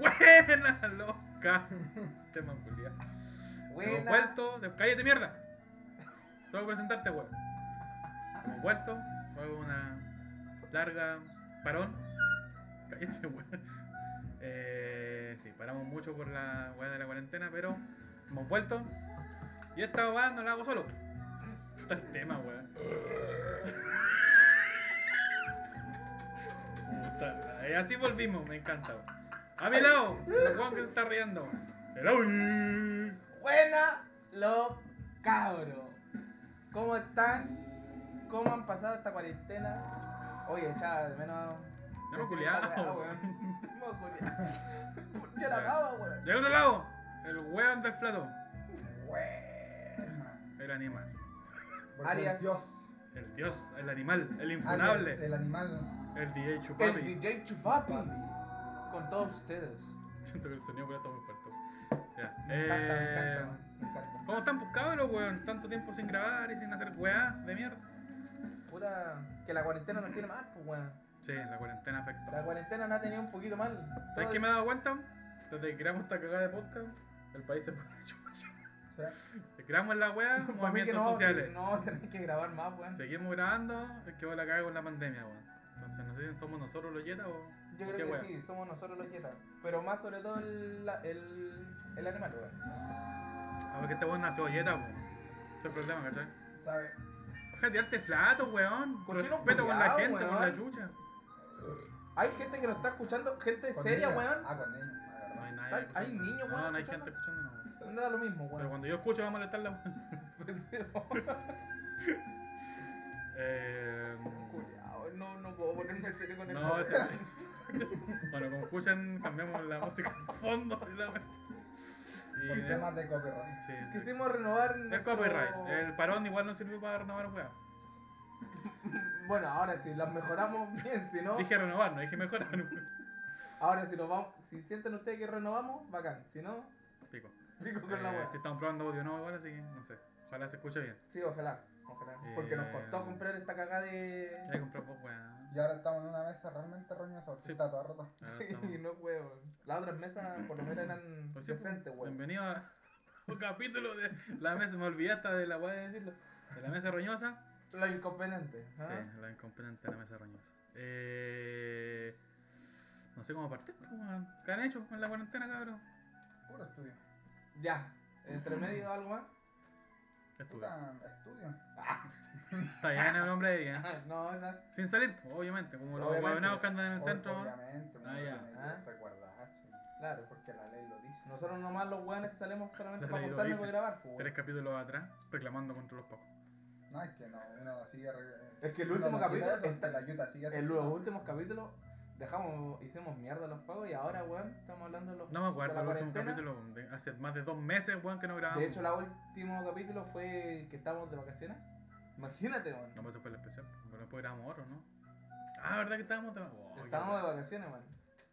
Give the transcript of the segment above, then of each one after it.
Buena, loca. Tema culiao. Hemos vuelto. De... ¡Cállate, mierda! Tengo que presentarte, weón. Hemos vuelto. Luego una larga parón. Cállate, weón. Eh, sí, paramos mucho por la weá de la cuarentena, pero hemos vuelto. Y esta weá no la hago solo. Puta el tema, weón. Así volvimos, me encanta. weón. A mi lado, el Juan que se está riendo. El Audi. Buena, los cabros. ¿Cómo están? ¿Cómo han pasado esta cuarentena? Oye, echaba de menos. No me weá, weón. No me culiao. ¿Por qué la acaba, weón? Del otro lado, el weón del plato. El animal. El Dios. El dios, el animal, el infunable. El animal. El DJ El Chupapi. DJ Chupapi. Con todos ustedes. Siento que el sonido está muy fuerte. Ya. Me encanta, me Eh, encanta, me encanta. ¿Cómo están, pues cabros, weón? Tanto tiempo sin grabar y sin hacer weá de mierda. Puta, que la cuarentena nos tiene mal, pues, weón. Sí, la cuarentena afectó. La cuarentena nos ha tenido un poquito mal. ¿Sabes qué me he dado cuenta? Desde que creamos esta cagada de podcast, el país se pone chucha. O sea, Desde que creamos la weá, movimientos no, sociales. No, tenés que grabar más, weón. Seguimos grabando, es que va la caga con la pandemia, weón. Entonces, no sé si somos nosotros los yetas o. Yo creo que weá. sí, somos nosotros los yetas. Pero más sobre todo el, la- el, el animal, weón. A ver que este weón nació yeta, weón. Ese es el problema, ¿cachai? ¿sabes? Deja de tirarte flato, weón. Cochino Respeto con la culiao, gente, con la weón. chucha. Hay gente que nos está escuchando, gente Con seria, niños. weón. Ah, con niños, la No hay verdad. nadie. Hay- escuchando. niños, weón, No, no hay gente escuchando, no, weón. No da lo mismo, Pero weón. cuando yo escucho, va a molestarla, weón. Eh, Cuidado, no, no puedo ponerme serio con el no, este- bueno, como escuchan, cambiamos la música de fondo. y Por temas de copyright. sí. Quisimos renovar El nuestro- copyright. El parón igual no sirve para renovar weá. Bueno, ahora si las mejoramos bien, si no... Dije renovar, no dije mejorar. Ahora si nos vamos... Si sienten ustedes que renovamos, bacán. Si no, Pico. pico con Eh, la weá. si estamos probando audio nuevo igual, así que no sé. Ojalá se escuche bien. Sí, ojalá. Ojalá. Porque nos costó Eh, comprar esta cagada de... Ya compré vos, weá. Y ahora estamos en una mesa realmente roñosa porque Sí. está toda rota. Sí, no weón. Las otras mesas por lo menos eran Pues sí, decentes, weón. Bienvenido a un capítulo de la mesa, me olvidé hasta de la weá de decirlo. De la mesa roñosa. La incompetente. ¿ah? Sí, la incompetente de la mesa roñosa. Eh, no sé cómo partir, pues, weón. ¿Qué han hecho en la cuarentena, cabrón? Puro estudio. Ya. Entre medio algo más. ¿Qué estudio? Puta, estudio. Está bien el hombre ahí, ¿eh? no, no. Sin salir, pues, obviamente, como los huevonados que andan en el centro. Obviamente, Ah, que Ah. recordarse, Claro. Porque la ley lo dice. Nosotros nomás los weones que salimos solamente La para contarnos y para grabar, pues, Tres capítulos atrás, reclamando contra los pocos. No, es que no, uno sigue. Es que el último no capítulo eso, está- que la yuta sigue En los últimos capítulos dejamos, hicimos mierda los pagos y ahora, weón, estamos hablando de los No me acuerdo de el la último capítulo, de hace más de dos meses, weón, que no grabamos. De hecho, el último capítulo fue que estábamos de vacaciones. Imagínate, weón. No, pues eso fue el especial, pero después grabamos otro, ¿no? Ah, ¿verdad que estábamos de oh, qué Estábamos de weón. vacaciones, weón.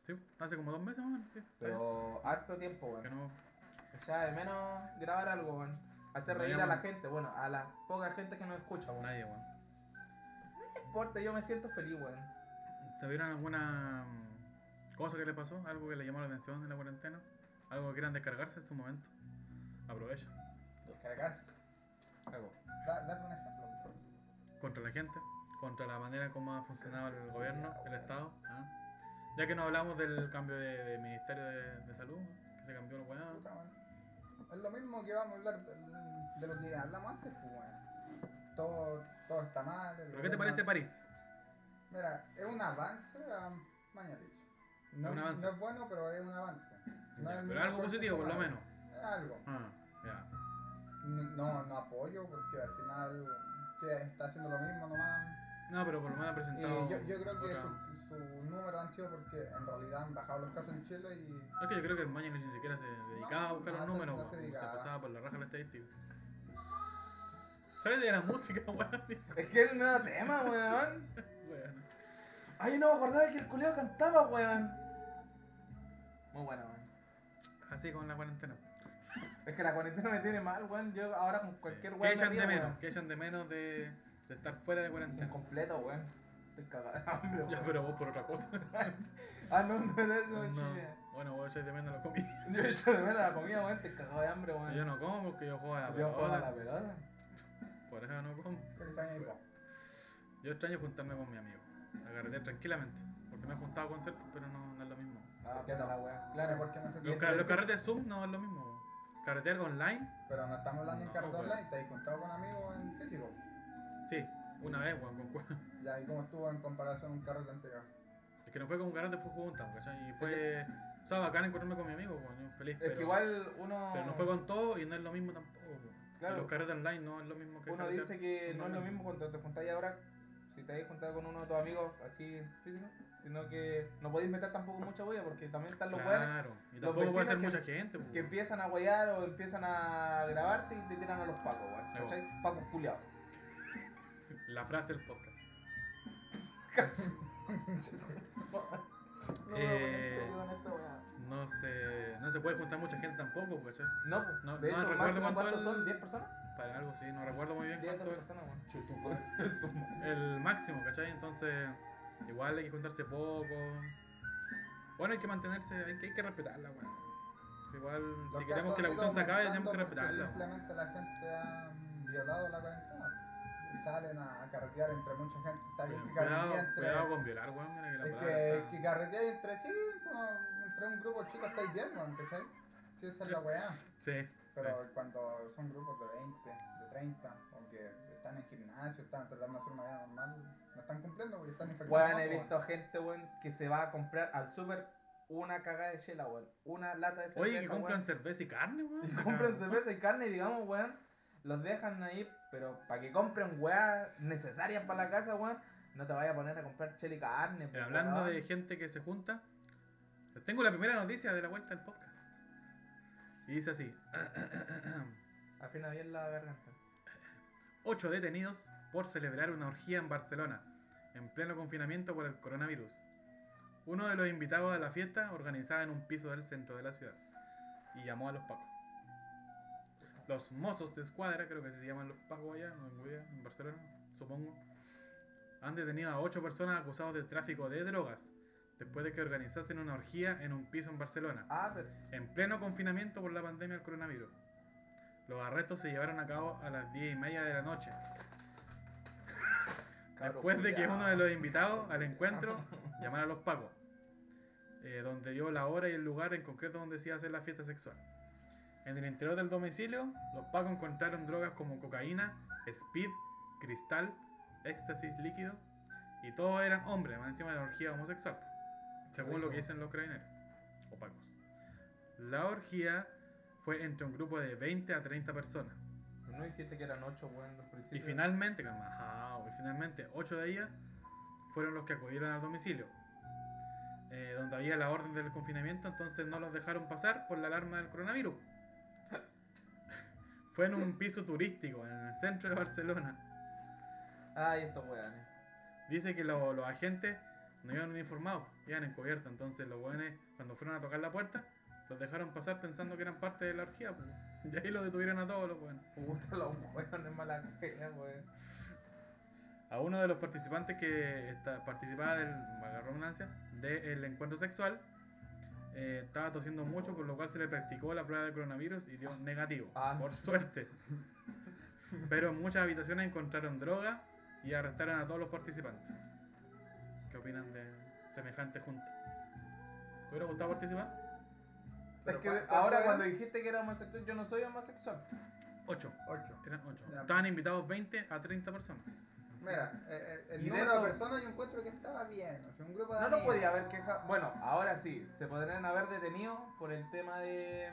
Sí, hace como dos meses, weón. Pero harto tiempo, bien. Que weón. no... Ya de menos grabar algo, weón. Hacer reír a la weón. gente, bueno, a la poca gente que nos escucha, weón. Nadie, weón. No importa, yo me siento feliz, weón. ¿Te vieron alguna mm, cosa que le pasó? ¿Algo que le llamó la atención en la cuarentena? ¿Algo que quieran descargarse en su momento? Aprovecha. Descargarse. Algo. Da- Date un ejemplo. por favor. Contra la gente, contra la manera como ha funcionado el gobierno, el Estado. ¿ah? Ya que no hablamos del cambio de, de Ministerio de, de Salud, que se cambió el man. Es lo mismo que vamos a hablar de, de lo que hablamos antes, pues, weón. Todo, todo está mal. ¿Pero qué te parece París? Mira, es un avance a Mañalich. No, un avance. no es bueno, pero es un avance. No Ya, es pero algo positivo, por lo menos. Es algo. Ah, ya. No, no apoyo porque al final que está haciendo lo mismo nomás. No, pero por lo menos ha Y presentado. yo, yo creo que otra- su, su número han sido porque en realidad han bajado los casos en Chile y Es que yo creo que el ni siquiera se dedicaba a buscar no los se- números, no se pasaba por la raja la estadística. ¿Sabes de la música, weón? Es que es el nuevo tema, weón. Weón. Ay, no me acordaba que el culeo cantaba, weón. Muy bueno, weón. Así con la cuarentena. Es que la cuarentena me tiene mal, weón. Yo ahora con cualquier ¿Qué weón. echan me de menos? ¿Qué echan de menos de, de estar fuera de cuarentena? Incompleto, weón. estoy cagado de hambre, Ya, pero vos por otra cosa. Ah, no, no No. chucha. Bueno, vos echáis de menos la comida. Yo echo de menos la comida, weón, estoy cagado de hambre, weón. Yo no como porque yo juego a la Yo juego a la pelota. pelota. Por eso no como. Yo extraño juntarme con mi amigo. A carretear tranquilamente. Porque me he juntado a conciertos, pero no, no es lo mismo. Ah, ¿Por qué no? la weá. Claro, ¿Por qué no se Los, car- los carretes Zoom no es lo mismo. Carretear online, Pero no estamos hablando en No, carta pues. online, te has contado con amigos en físico. sí, una vez, weón, con cu- Ya, ¿y cómo estuvo en comparación a un carrete anterior? Es que no fue con un carrete, fue juntas, ¿cachai? Y fue. O sea, bacán encontrarme con mi amigo, weón, yo feliz. Es pero, que igual uno. Pero no fue con todo y no es lo mismo tampoco. weón. Claro. Los carretes online no es lo mismo que Uno carretear dice que no es lo mismo cuando te juntáis ahora, si te habéis juntado con uno de tus amigos así físico, sino que no podéis meter tampoco mucha huella porque también están los weones Claro, y los tampoco puede vecinos ser que- mucha gente. que weón. empiezan a huellar o empiezan a grabarte y te tiran a los pacos, weón. ¿Cachai? Pacos culiados. La frase del podcast. No, Eh, No se, no se puede juntar mucha gente tampoco, ¿cachai? No, pues, no- de no hecho, recuerdo cuánto ¿cuántos el- son? ¿10 personas? Para algo sí, no recuerdo muy bien 10, cuánto 12 es personas, el máximo, ¿cachai? Entonces, igual hay que juntarse poco. Bueno, hay que mantenerse, hay que, hay que respetarla, weón. Igual, Los si queremos que la cuestión se acabe, tenemos que respetarla. Simplemente la gente ha violado la cuarentena. Salen a, a carretear entre mucha gente. Está bien que carretea entre. cuidado con violar, weón. Mira que la Es palabra que, está- que entre sí, como entre un grupo chico estáis bien, weón, ¿cachai? Sí, esa es la weá. Sí. Pero cuando son grupos de 20, de 30, o que están en gimnasio, están tratando de hacer una vida normal, no están cumpliendo porque están infectados. Weón, he weón. visto gente, weón, que se va a comprar al super una cagada de chela, weón. Una lata de cerveza, Oye, que compran weón. cerveza y carne, weón. Compran cerveza y carne y digamos, weón, los dejan ahí, pero para que compren weá necesarias para la casa, weón, no te vayas a poner a comprar chela y carne. Eh, pues, Hablando weón. de gente que se junta, tengo la primera noticia de la vuelta del podcast. Y dice así: Afina bien la garganta. Ocho detenidos por celebrar una orgía en Barcelona, en pleno confinamiento por el coronavirus. Uno de los invitados a la fiesta organizada en un piso del centro de la ciudad y llamó a los pacos. Los mozos de escuadra, creo que se llaman los pacos allá, en Barcelona, supongo, han detenido a ocho personas acusados de tráfico de drogas después de que organizasen una orgía en un piso en Barcelona Ah, pero. en pleno confinamiento por la pandemia del coronavirus. Los arrestos se llevaron a cabo a las 10 y media de la noche, cabro después de que uno de los invitados al encuentro llamara a los pacos, eh, donde dio la hora y el lugar en concreto donde se iba a hacer la fiesta sexual. En el interior del domicilio, los pacos encontraron drogas como cocaína, speed, cristal, éxtasis líquido, y todos eran hombres, más encima de la orgía homosexual, según lo que dicen los carabineros o pacos. La orgía fue entre un grupo de 20 a 30 personas. No dijiste que eran 8, weón, al Y principio. finalmente, calma, y finalmente, 8 de ellas fueron los que acudieron al domicilio, eh, donde había la orden del confinamiento, entonces no los dejaron pasar por la alarma del coronavirus. Fue en un piso turístico en el centro de Barcelona. Ay, estos weones. Dice que lo- los agentes no iban uniformados, iban encubiertos. Entonces los weones, cuando fueron a tocar la puerta, los dejaron pasar pensando que eran parte de la orgía. pues. Y ahí los detuvieron a todos los weones. Puta, los weones mala weón. A uno de los participantes que está- participaba del, del encuentro sexual, eh, estaba tosiendo mucho, por lo cual se le practicó la prueba de coronavirus y dio negativo, Ah. por suerte. Pero en muchas habitaciones encontraron droga y arrestaron a todos los participantes. ¿Qué opinan de semejante junta? ¿Te hubiera gustado participar? Es que ¿cuántos ahora eran? cuando dijiste que era homosexual, yo no soy homosexual. Ocho. 8. Eran ocho. Ya. Estaban invitados 20 a 30 personas. Mira, eh, eh, el Y de número eso- de personas yo encuentro que estaba bien. O sea, un grupo de No lo amigos. podía haber quejado. Bueno, ahora sí, se podrían haber detenido por el tema de,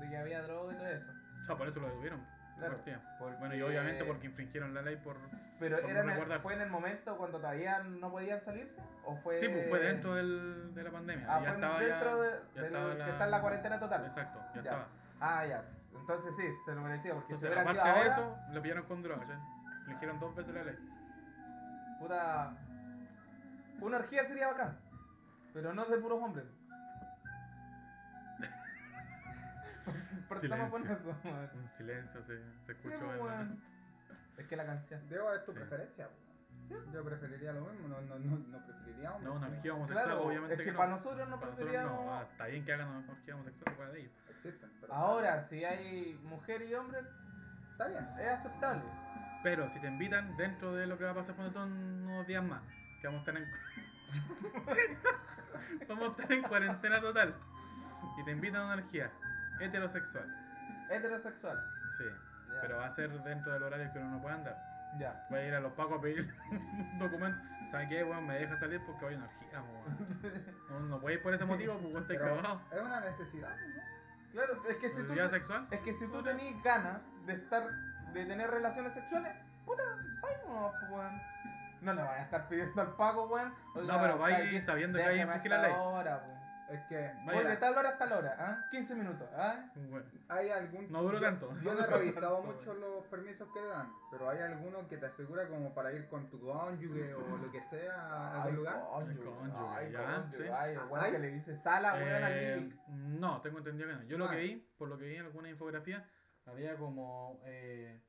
de que había droga y todo eso. O sea, por eso lo detuvieron. De Claro, partida. porque- Bueno, y obviamente porque infringieron la ley por... Pero por era no en el-. ¿fue en el momento cuando todavía no podían salirse? ¿O fue.? Sí, pues fue dentro del, de la pandemia. Ah, ya fue estaba dentro ya, de, ya estaba que está en la cuarentena total. Exacto, ya, Ya. estaba. Ah, ya. Entonces sí, se lo merecía, porque si Entonces, hubiera aparte sido de ahora, eso, lo pillaron con drogas, ¿ya? Infligieron dos veces la ley. puta. Una orgía sería bacán. Pero no de puros hombres. Con eso, weón. Un silencio se, se Sí, escuchó pues, en la- weón. Es que la canción. Diego, es tu Sí. preferencia. Sí, Yo preferiría lo mismo, no, no, no, no preferiría. No, una orgía homosexual, Claro, obviamente es que, que no. para nosotros no Para nosotros no, ah, está bien que hagan una orgía homosexual, de ellos. Existen, pero Ahora, si hay mujer y hombre, está bien. es aceptable. Pero si te invitan dentro de lo que va a pasar por unos días más, que vamos a estar en vamos a estar en cuarentena total y te invitan a una orgía heterosexual, Heterosexual. sí, Ya. pero va a ser dentro del horario que uno no puede andar. Ya. Voy a ir a los pacos a pedir un documento. ¿Sabes qué, weón? Me deja salir porque voy a una orgía, weón. No, puede ir por ese motivo, pues weón, cagados. es una necesidad, ¿no? Claro, es que si tú, ¿Necesidad sexual? es que si tú tenés ganas de estar, de tener relaciones sexuales, puta, vámonos, pues, weón. No le vayas a estar pidiendo al pago, weón. Oiga, No, pero vaya ¿sabe qué? sabiendo que hay infringir la ley. ahora, pues. Es que Vaya. De tal hora hasta la hora, ¿ah? 15 minutos, ¿ah? Bueno, hay algún. No duró yo- tanto. Yo no No he revisado mucho los permisos que dan, pero hay algunos que te asegura como para ir con tu cónyuge o lo que sea a algún lugar. Coño, cónyuge, ay, ya, cónyuge, sí. ay, el Ah, weón ay. que le dice sala, weón, al Eh, living. no, tengo entendido que no. Yo lo Ah. que vi, por lo que vi en alguna infografía, había como eh,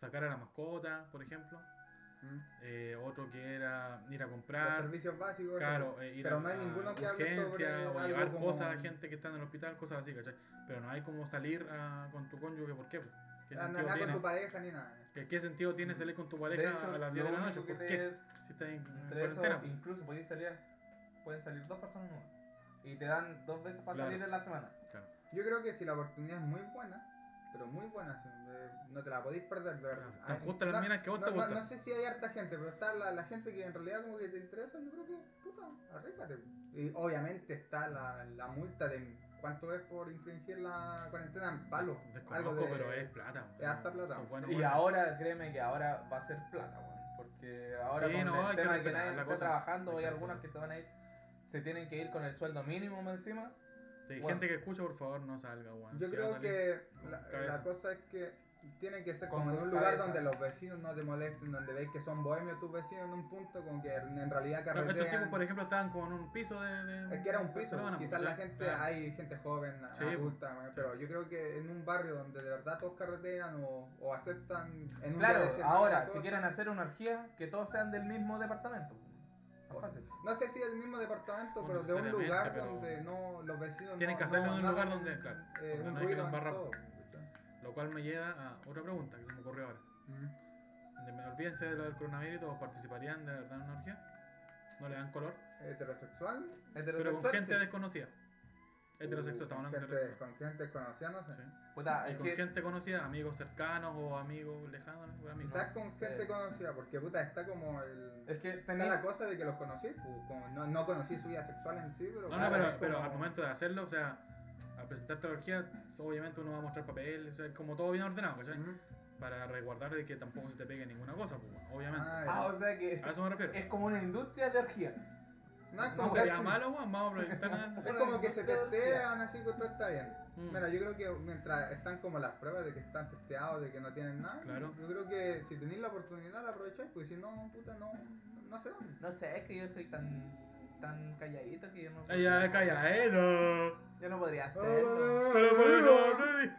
sacar a la mascota, por ejemplo. Eh, otro que era ir a Los comprar, servicios básicos. claro, eh, ir pero a, no hay ninguno que hable sobre urgencia o llevar como- cosas a gente que está en el hospital, cosas así, ¿cachai? Pero no hay como salir a- con tu cónyuge, ¿por qué? ¿Qué Ah, no, sentido, nada con tiene, tu pareja ni nada. ¿Qué, qué sentido tiene salir con tu pareja hecho, a las 10 de la noche? ¿Por qué? Si estás en Entre eso, cuarentena. incluso podéis salir, pueden salir dos personas nuevas. Y te dan dos veces para Claro. salir en la semana. Claro. Yo creo que si la oportunidad es muy buena, pero muy buena, eh, no te la podéis perder, de verdad. Ah, tan las no- minas que vos no, te no- gustan. No sé si hay harta gente, pero está la, la gente que en realidad como que te interesa, yo creo que, puta, arrígate. Y obviamente está la, la multa de cuánto es por infringir la cuarentena en palo. Desconozco, algo de- pero es plata. es harta plata. Y ahora, créeme que ahora va a ser plata, weón. Porque ahora Sí, con no, el que tema de que nadie está cosa. trabajando, Hay algunos que se van a ir, se tienen que ir con el sueldo mínimo más encima. Sí, bueno. gente que escucha, por favor, no salga, weón. Yo Si creo que la, cosa es que tiene que ser como en un cabeza. lugar donde los vecinos no te molesten, donde veis que son bohemios tus vecinos en un punto, como que en realidad Pero estos carretean. tipos, por ejemplo, estaban con un piso de. de Es que era un piso, Barcelona, quizás pues, la gente, hay gente joven, Sí, adulta, ¿no? pero yo creo que en un barrio donde de verdad todos carretean o, o aceptan en un Claro, ahora, "Mira, si quieren son-". hacer una orgía, que todos sean del mismo departamento. Fácil. No sé si del mismo departamento, pero de un lugar pero donde no los vecinos tienen no- que hacerlo no- en un lugar donde, claro, eh, donde no hay que embarrar. Lo cual me lleva a otra pregunta que se me ocurrió ahora. Mm. Me- Olvídense de lo del coronavirus, todos participarían de verdad en una orgía. No le dan color. Heterosexual, Pero con Heterosexual, gente sí. desconocida. Heterosexual, estamos hablando de gente, con gente conocida, no sé. Sí. Puta, Y es con que gente conocida, amigos cercanos o amigos lejanos. amigos. Quizás con sé. gente conocida, porque puta, está como el... es que Está tenía la cosa de que los conocí, pues, como no, no conocí su vida sexual en sí, pero... No, no, pero, es pero como- al momento de hacerlo, o sea, al presentarte la orgía, obviamente uno va a mostrar papel, o sea, como todo bien ordenado, ¿cachai? Ujú. Para resguardar de que tampoco se te pegue ninguna cosa, pues, obviamente. Ah, Ah, o sea que A eso me refiero. es como una industria de orgía. No es No como, sería que, malo, weón, vamos a proyectar nada. es como que se testean así que todo está bien. Mm. Mira, yo creo que mientras están como las pruebas de que están testeados, de que no tienen nada, Claro. yo creo que si tenéis la oportunidad la aprovecháis, pues si no, puta, no, no se da. No sé, es que yo soy tan tan calladito que yo no Ay, ya, calla, eh, no. yo no podría hacerlo. Pero por eso, Rey.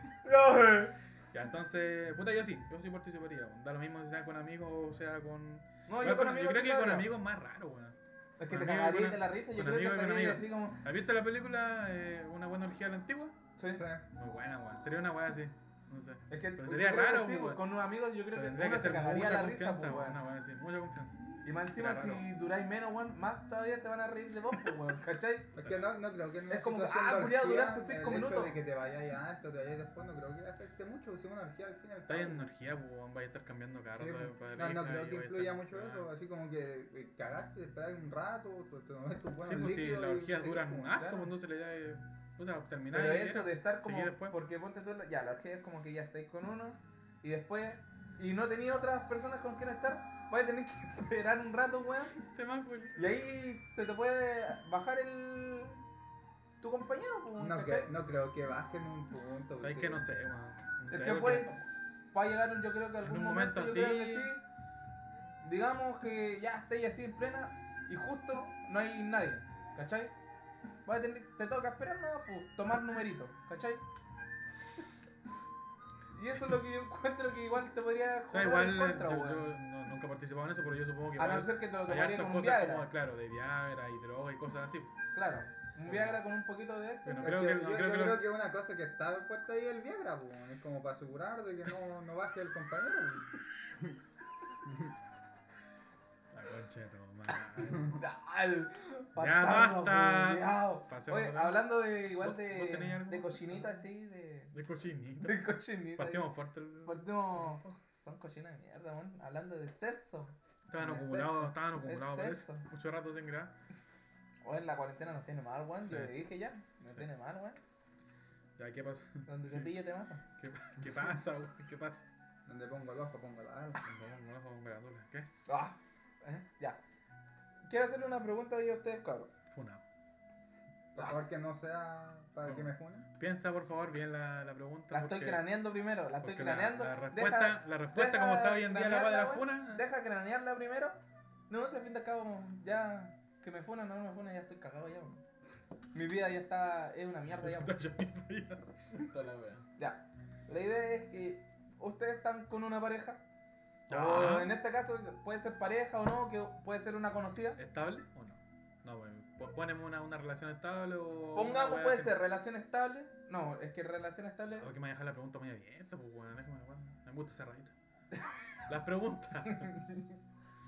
Ya, entonces, puta, yo sí, yo sí participaría. Da lo mismo si sea con amigos o sea con. No, Bueno, yo con con- amigos creo sí que con amigos es más raro, weón. Es que te cagarías de la risa, yo creo que estaría así como ¿Has visto la película eh, Una buena orgía a la antigua? sí. Muy buena, weón. Sería una weá así. No sé. Es que Pero sería creo que raro, sí, weón. pues, con unos amigos yo creo que uno se cagaría la risa, pues, weón. weón. Una weá así, mucha confianza. Y más encima, si raro. duráis menos, weón, más todavía te van a reír de vos, pues, weón, ¿cachai? Es que no, no creo que en Es como que, ah, orgía, duraste cinco el hecho minutos. de que te vayáis antes o te vayáis después, no creo que afecte mucho, si es una orgía al fin y al Está en energía, pues, weón. Vaya a estar cambiando carro Sí, para pues. no, no creo que influya estar- mucho eso, así como que eh, cagaste, esperar un rato, te, tomas Sí, pues si líquidos las orgías duran pues, un acto, claro. pues entonces la idea es. O sea, terminar Pero eso de estar como. Porque ponte tú, ya, la orgía es como que ya estáis con uno y después. Y no tenía otras personas con quien estar, vais a tener que esperar un rato, weón. Te. Y ahí se te puede bajar el. tu compañero, pues, No, que, no creo que bajen un punto. ¿Sabes sí. que No sé, weón. No Es sé, que puede, va a llegar, un- yo creo que algún un momento, momento yo creo así- que sí. Digamos que ya estáis así en plena y justo no hay nadie, ¿cachai? Va a tener, te toca esperar no, pues, tomar numeritos, ¿cachai? Y eso es lo que yo encuentro que igual te podría O sea, jugar igual en contra, yo, yo no, nunca he participado en eso, pero yo supongo que A no ser que te lo tomaría con un Viagra. como, claro, de Viagra y droga y cosas así. Claro, un Viagra con un poquito de Pero Es creo que yo, no, yo creo que creo lo- que una cosa que está puesta ahí el Viagra, pues, es como para asegurar de que no, no baje el compañero. pues. La concha de. Al Ya basta. culiao. Pasemos Oye, a hablando de igual ¿Vos- de, vos tenías algo? de cochinita así, de, De cochinito. de cochinita. Partimos fuerte. el- Partimos. Son cochinas de mierda, weón. Hablando de sexo. Estaban Es acumulados, estaban acumulados, parece. Mucho rato sin grabar. Oye, la cuarentena nos tiene mal, weón. Yo Sí. le dije ya. Nos Sí. tiene mal, weón. Ya, ¿qué pasa? Donde te pillo te mata. ¿Qué, qué pasa, güey? ¿Qué pasa? Donde pongo el ojo, pongo la. Vamos, vamos con. ¿Qué? Ah, ¿eh? Ya. Quiero hacerle una pregunta a ustedes, cabros. Funado. Por favor, que no sea para No. que me funen. Piensa, por favor, bien la, la pregunta. La estoy porque- craneando primero, la estoy porque la- craneando. La, respuesta, Deja- la respuesta deja como está hoy en día la va de la cranearla, funa. Deja cranearla primero. No, si al fin de cabo, ya que me funan o no me funan, ya estoy cagado ya. weón. Mi vida ya está, es una mierda ya. weón. La wea. Ya. La idea es que ustedes están con una pareja. O en este caso puede ser pareja o no, que puede ser una conocida. ¿Estable o no? No, bueno. po- Ponemos una, una relación estable o. Pongamos, puede ser relación estable. No, es que relación estable. O que me dejar la pregunta muy abierta, pues bueno, déjame wea. Me gusta cerradita. Las preguntas.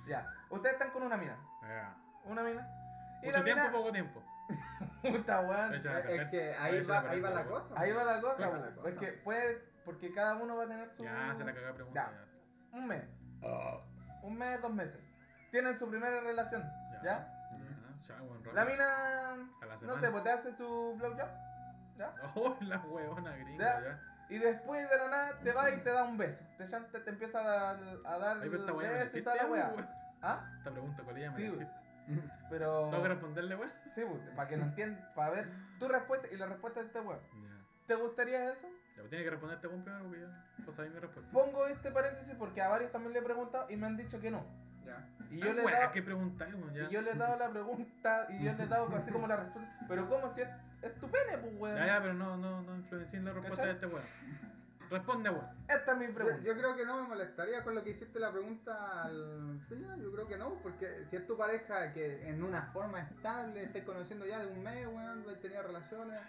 Ya. Ustedes están con una mina. Una mina. Y Mucho la tiempo, mina. poco tiempo. Puta weón. Es que ahí va, la ahí va la cosa. Ahí va la cosa. Es que puede. Porque cada uno va a tener su. Ya, se la cagó la pregunta. Ya. Un mes. Un mes, dos meses. Tienen su primera relación. Ya. ¿Ya? Ya, ya, buen rato. La mina. No sé, pues te hace su blowjob. ¿Ya? Oh, la huevona gringa, Ya. ya. Y después de la nada te va y te da un beso. Te, ya te, te empieza a dar, a dar me beso y toda la weá. ¿Ah? Esta pregunta con ella me Sí. Pero. Tengo que responderle, weón. Sí, para que no entiendan, para ver tu respuesta y la respuesta de este weón. ¿Te gustaría eso? Ya, pues tiene que responder este weón primero porque ya. Pues ahí mi respuesta. Pongo este paréntesis porque a varios también le he preguntado y me han dicho que no. Ya. Y yo, le he dado, ¿Qué preguntáis, weón? Ya. y yo le he dado la pregunta y yo le he dado así como la respuesta. Pero ¿cómo si es, es tu pene, pues weón? Ya, ya, pero no, no, no influencien la respuesta ¿Cachai? de este weón. Responde, weón. Esta es mi pregunta. yo creo que no me molestaría con lo que hiciste la pregunta al. Ya, yo creo que no, porque si es tu pareja que en una forma estable, estés conociendo ya de un mes, weón, has tenido relaciones,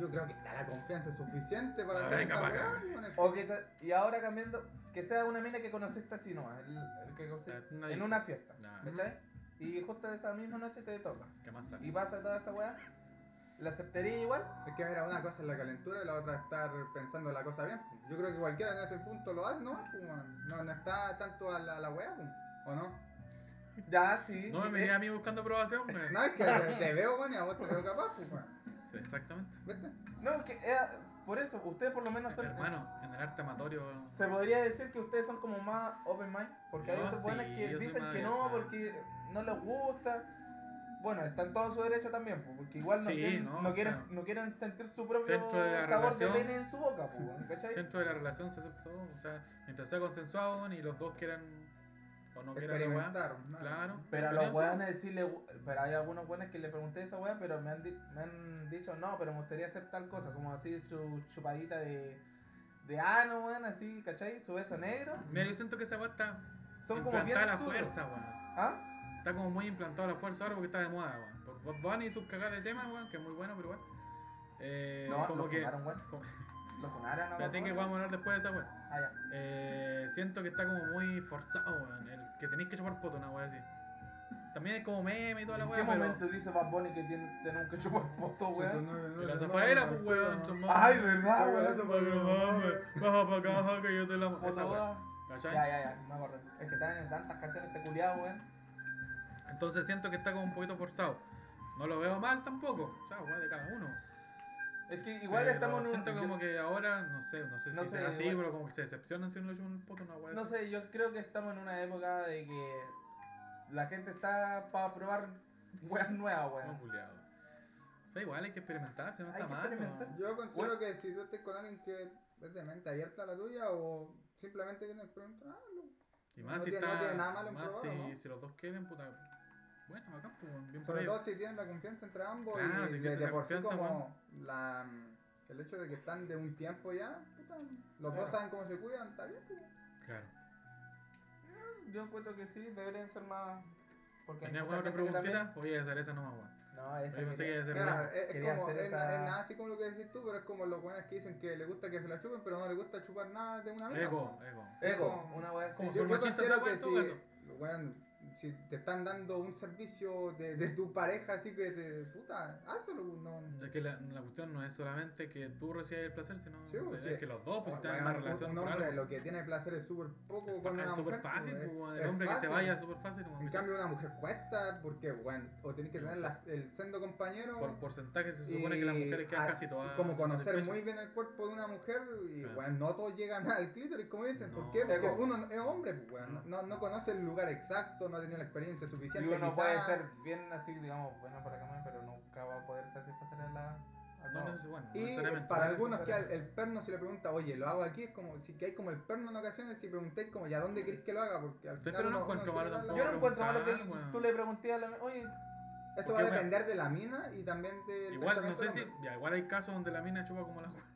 yo creo que está la confianza suficiente para Ah, hacer esa weá. O que te- y ahora cambiando, que sea una mina que conociste así nomás, el, el que Ya, una en una fiesta, Nah, ¿cachai? Y justo esa misma noche te toca. ¿Qué más sabe? Y pasa toda esa weá, ¿la aceptaría igual? Es que mira, una cosa es la calentura y la otra es estar pensando la cosa bien. pues. Yo creo que cualquiera en ese punto lo hace, ¿no? Pues, weón. no, no está tanto a la, a la weá, pues, ¿o no? Ya, sí. No sí, me eh, venía a mí buscando aprobación, weón. No, es que te, te veo, weón, y a vos te veo capaz, pues, weón. Sí, exactamente. ¿Viste? No, que eh, por eso, ustedes por lo menos son. Hermano, en el arte amatorio. Se podría decir que ustedes son como más open mind, porque hay Yo otros sí, buenos que dicen que no, porque no les gusta. Bueno, está en todo su derecho también, porque igual no, Sí, quieren, no, no, quieren, claro. no quieren sentir su propio de sabor relación- de pene en su boca, ¿cachai? Dentro de la relación se acepta todo. O sea, mientras sea consensuado y los dos quieran o no. Claro. Pero a los weones sí le pero hay algunos weones que le pregunté esa weá, pero me han, di- me han dicho, no, pero me gustaría hacer tal cosa, como así su chupadita de, de ano, weón, así, ¿cachai? Su beso negro. Mira, yo siento que esa weá está Son como bien implantada a la suros. fuerza, weón. ¿Ah? Está como muy implantado a la fuerza ahora porque está de moda, weón. Por Bunny y sus cagadas de temas, weón, que es muy bueno, pero igual. Eh, No, como lo que. funaron, weón. como- Lo funaron, ¿no? Espérate que weón? vamos a hablar después de esa weá. Ah, ya. Eh, siento que está como muy forzado, weón. El que tenéis que chupar poto, una weá así. También es como meme y toda la ¿En weá. qué pero- momento dice Bad Bunny que tiene, tenemos que chupar poto, weón? Y la zafaera, pues weón. tu. Ay, ¿verdad, weón? Baja pa' acá, que yo te la Esa weá. weón. ¿Cachai? Ya, ya, ya, me acuerdo. Es que están en tantas canciones este culiado, weón. Entonces siento que está como un poquito forzado. No lo veo mal tampoco. O sea, weá de cada uno. Es que igual Pero estamos en un. Siento como que ahora, no sé, no sé No si sé, será así, igual- pero como que se decepcionan si uno le chupa un poto una weá. No sé, yo creo que estamos en una época de que la gente está para probar weas nuevas, No, weón. culiado. O sea, igual hay que experimentar, si no Hay está que mal. experimentar. ¿no? Yo considero que si tú estás con alguien que es de mente abierta a la tuya o simplemente quiere experimentar, hazlo. Y más No si tiene- está. no tiene nada malo en más si, ¿no? si los dos quieren, puta. Bueno, acá, pues, bien por Sobre ellos. todo si tienen la confianza entre ambos Claro, y si de, existe de esa por sí como la, el hecho de que están de un tiempo ya, los Claro. dos saben cómo se cuidan, está bien. pues. Claro. yo encuentro que sí, deberían ser más. Porque ¿Tenía alguna otra preguntita? Voy a hacer esa nomás, weón. No, esa Yo pensé que iba a ser quería- Claro, es, es como, hacer es, esa- es nada así como lo que decís tú, pero es como los buenos que dicen que le gusta que se la chupen, pero no le gusta chupar nada de una mina. Ego, ego. Ego, como- una wea así. como Yo, son yo considero que si, weón, si te están dando un servicio de, de tu pareja, así que te. puta, hazlo, no. Es que la, la cuestión no es solamente que tú recibas el placer, sino Sí, pues, es sí. que los dos pues, están en una un- relación un por hombre algo. lo que tiene placer es súper poco Es con fa- una es súper mujer, fácil, pues, pues, es el hombre que se vaya es súper fácil. En cambio, una mujer cuesta porque, bueno, o tenés que tener la- el sendo compañero. Por porcentaje se y supone que las mujeres quedan a- casi todas. Como conocer muy bien el cuerpo de una mujer y, Claro. bueno, no todos llegan al clítoris, como dicen. ¿Por No. qué? Porque uno es hombre, pues, weón. No, no conoce el lugar exacto, no ha tenido la experiencia Y suficiente. uno quizá. puede ser bien así, digamos, bueno para comer, pero nunca va a poder satisfacer a la. a No, no, bueno, no Y para no algunos que al- el perno si le pregunta, oye, lo hago aquí, es como si que hay como el perno en ocasiones si preguntáis como, ¿ya dónde queréis que lo haga? Porque al Sí, final pero no encuentro malo tampoco. Yo no encuentro malo que tú le preguntes a la. Oye, Eso Porque, va a depender de la mina y también del Igual, no sé si. Ya, igual hay casos donde la mina chupa como la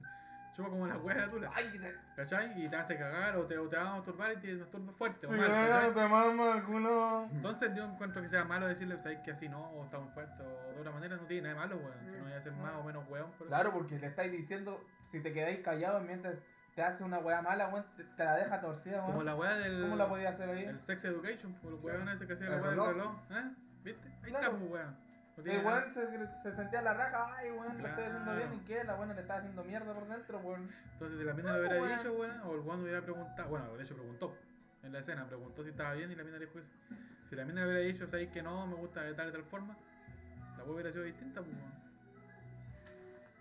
chupa como la hueá de tula. que. ¿Cachai? Y te hace cagar o te, o te va a masturbar y te masturba fuerte o mal, te mama alguno. Entonces yo encuentro que sea malo decirle, ¿sabes que así no? O está muy fuerte o de otra manera no tiene nada de malo, weón. Si no voy a ser más o menos weón. por eso. Claro, porque le estáis diciendo, si te quedáis callados mientras te hace una weá mala, weón, te, te la deja torcida, Como weón. la weá del. ¿Cómo la podía hacer ahí? El sex education, por los weones ese que hacía la El weá del reloj. reloj. ¿Eh? ¿Viste? Ahí Claro. está, pues weón. El nada- weón se, se sentía la raja, ay weón, lo estoy haciendo Claro. bien y qué, la buena le está haciendo mierda por dentro, weón. Entonces, si la mina No, le hubiera weón. dicho, weón, o el weón hubiera preguntado, bueno, de hecho preguntó en la escena, preguntó si estaba bien y la mina dijo eso. Si la mina le hubiera dicho, ¿sabes que no? Me gusta de tal y tal forma, la weá hubiera sido distinta, pues weón.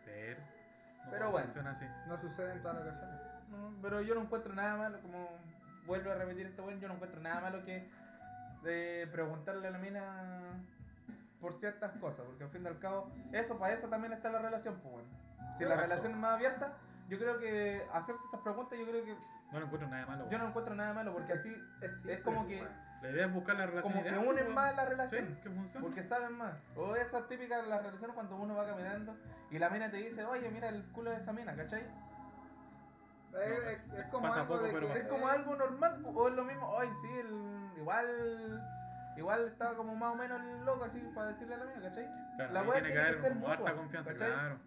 Pero. no Pero bueno. funciona así. No sucede en todas las ocasiones. No, pero yo no encuentro nada malo, como vuelvo a repetir esto, weón, yo no encuentro nada malo que de preguntarle a la mina por ciertas cosas, porque al fin y al cabo, eso, para eso también está la relación, pues weón. Si la Exacto. relación es más abierta, yo creo que hacerse esas preguntas, yo creo que No lo encuentro nada de malo. yo weón. no encuentro nada malo, porque así Es, es como que, La idea es buscar la relación como que ideal, unen weón. más la Sí, relación. que funcione. Porque saben más. O esa típica de las relaciones cuando uno va caminando y la mina te dice, oye, mira el culo de esa mina, ¿cachai? Es, No, es- es- es como algo poco, de que-. Es como algo normal, o es lo mismo, ay, sí, el, igual, igual estaba como más o menos loco así para decirle a la mina, ¿cachai? Claro, la weá tiene que haber ser mutua, confianza, ¿cachai? claro.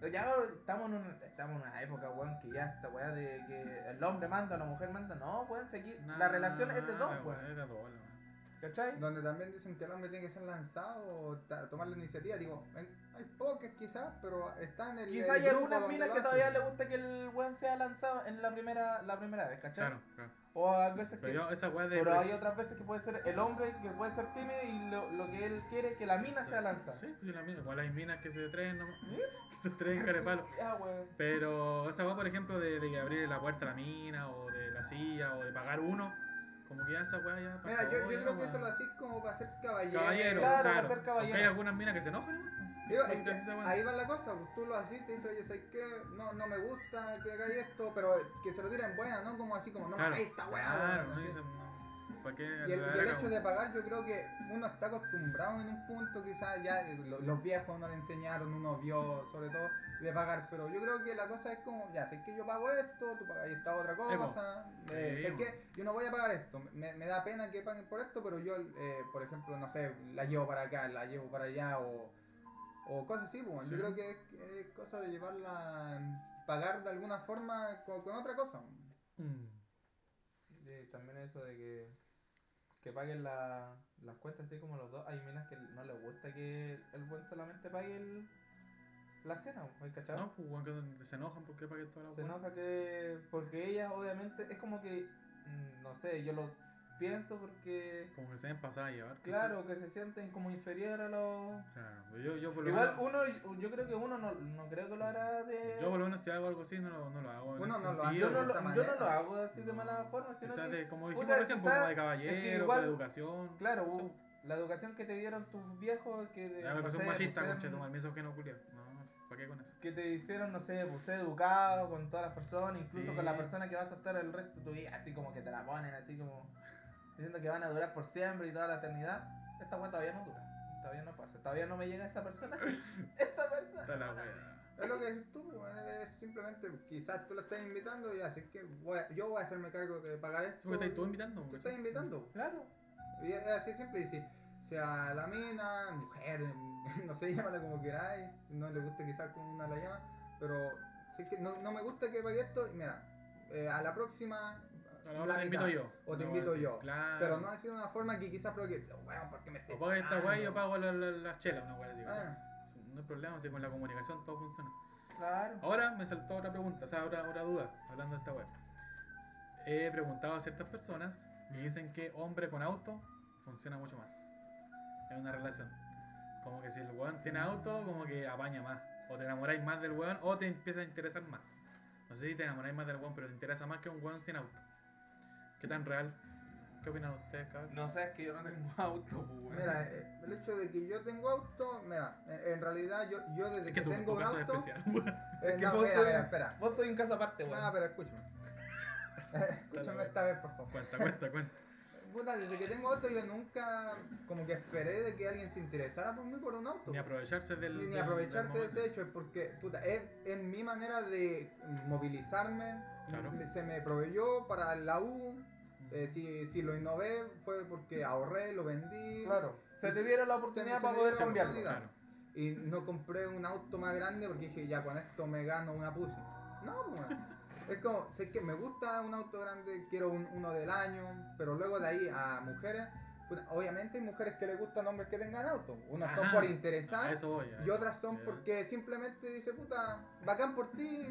Pero ya estamos en, un- estamos en una época, weón, que ya esta weá de que el hombre manda, la mujer manda, no, weón, si aquí la relación es de dos, Nada, weón, Es de dos, weón. ¿Cachai? Donde también dicen que el hombre tiene que ser lanzado o tomar la iniciativa. Digo, en- hay pocas quizás, pero está en el. Quizás el hay algunas minas que todavía le gusta que el weón sea lanzado en la primera, la primera vez, ¿cachai? Claro, claro. O a veces que... Pero yo, esa weá de. Pero hay otras veces que puede ser el hombre que puede ser tímido y lo, lo que él quiere es que la mina sea lanzada. Sí, pues la mina. Igual hay minas que se traen nomás. Que se traen carepalo. Ah. Pero esa weá, por ejemplo, de, de abrir la puerta a la mina, o de la silla, o de pagar uno, como que ya esa weá ya pasó. Mira, yo, yo creo que eso lo hacís como para ser caballero. Caballero, Claro, claro. para ser caballero. Hay algunas minas que se enojan, ahí va la cosa, pues tú lo haces, te dices, oye, ¿sabes qué? No, no me gusta que hagáis esto, pero que se lo tiren buena, ¿no? Como así, como, no Claro, esta weá, claro, dicen, no, ¿para qué Y el, y hecho de pagar, yo creo que uno está acostumbrado en un punto, quizás ya eh, lo- los viejos no le enseñaron, uno vio sobre todo de pagar, pero yo creo que la cosa es como, ya sé que yo pago esto, tú pagas esta otra cosa, eh, po. que yo no voy a pagar esto, me, me da pena que paguen por esto, pero yo, eh, por ejemplo, no sé, la llevo para acá, la llevo para allá o, o cosas así, pues, Sí. yo creo que es, es cosa de llevarla, pagar de alguna forma con, con otra cosa. Mm. También eso de que, que paguen la- las cuentas así como los dos. Hay minas que no les gusta que el buen solamente pague el, la cena, ¿hay cachado? No, pues que se enojan porque paguen toda la Se enoja que. Porque ella, obviamente, es como que. mm, No sé, yo lo pienso porque. Como que se ven pasar a llevar. Claro, quizás. que se sienten como inferior a los. Claro, pues yo, yo por lo Igual menos. uno, yo creo que uno no, no creo que lo hará de. Yo por lo menos si hago algo así no lo, no lo hago. Uno no lo hace yo no de lo, yo no lo hago así de mala No, forma, sino quizás que. de, como dijimos recién, quizás- como de es que caballero, igual- con educación. Claro, la educación que te dieron tus viejos, que de, no sé, un machista, pues, conche, tomar misógeno culiao. No, ¿para qué con eso? que te hicieron, no sé, pues ser educado con todas las personas, incluso Sí. con la persona que vas a estar el resto de tu vida, así como que te la ponen, así como diciendo que van a durar por siempre y toda la eternidad. Esta weá todavía no dura. todavía no pasa. Todavía no me llega esa persona. esa persona. Está la wea. Es lo que dices tú, es simplemente, quizás tú lo estás invitando y así que voy a- yo voy a hacerme cargo de pagar esto. Porque estáis todos invitando. Tú estás invitando. Claro. Y es así simple, y si, si a la mina, mujer, no sé, llámala como queráis, no le gusta quizás como una la llama, pero si es que no, no me gusta que pague esto, y mira, eh, a la próxima La otra te invito yo. O te invito yo. Claro. Pero no ha sido una forma que quizás weón, ¿por qué me estás O paga esta pagando?" wea y yo pago la, la, la chela, una wea así. Ah, No hay problema, si con la comunicación todo funciona. Claro. Ahora me saltó otra pregunta, o sea, otra, otra duda, hablando de esta web. He preguntado a ciertas personas y dicen que hombre con auto funciona mucho más en una relación. Como que si el weón tiene auto, como que apaña más. O te enamoráis más del weón o te empieza a interesar más. No sé si te enamoráis más del weón, pero te interesa más que un weón sin auto. ¿Qué tan real? ¿Qué opinan ustedes, cabrón? No sé, es que yo no tengo auto, pues, weón. Mira, eh, el hecho de que yo tengo auto, mira, en, en realidad yo, yo desde Es que, que tengo tu un caso es auto... especial, eh, que no, vos mira, soy- mira, espera. Vos soy un caso aparte, weón. Ah, pero escúchame. escúchame esta vez, por favor. Cuenta, cuenta, cuenta. Puta, desde que tengo auto yo nunca como que esperé de que alguien se interesara por mí por un auto. Ni aprovecharse del. Ni- ni aprovecharse del de ese hecho, es porque puta, es, es mi manera de movilizarme. Claro. Me- Se me proveyó para la U. eh, si, si lo innové fue porque ahorré, lo vendí. Claro. Se te dieron la oportunidad para poder cambiarlo. Claro. Y no compré un auto más grande porque dije, ya con esto me gano una pussy. No, pues. Es como, sé que me gusta un auto grande, quiero un- uno del año, pero luego de ahí a mujeres, puta, obviamente hay mujeres que les gustan hombres que tengan auto. Unas son por interesar eso voy. a y otras son porque simplemente dice, puta, bacán por ti,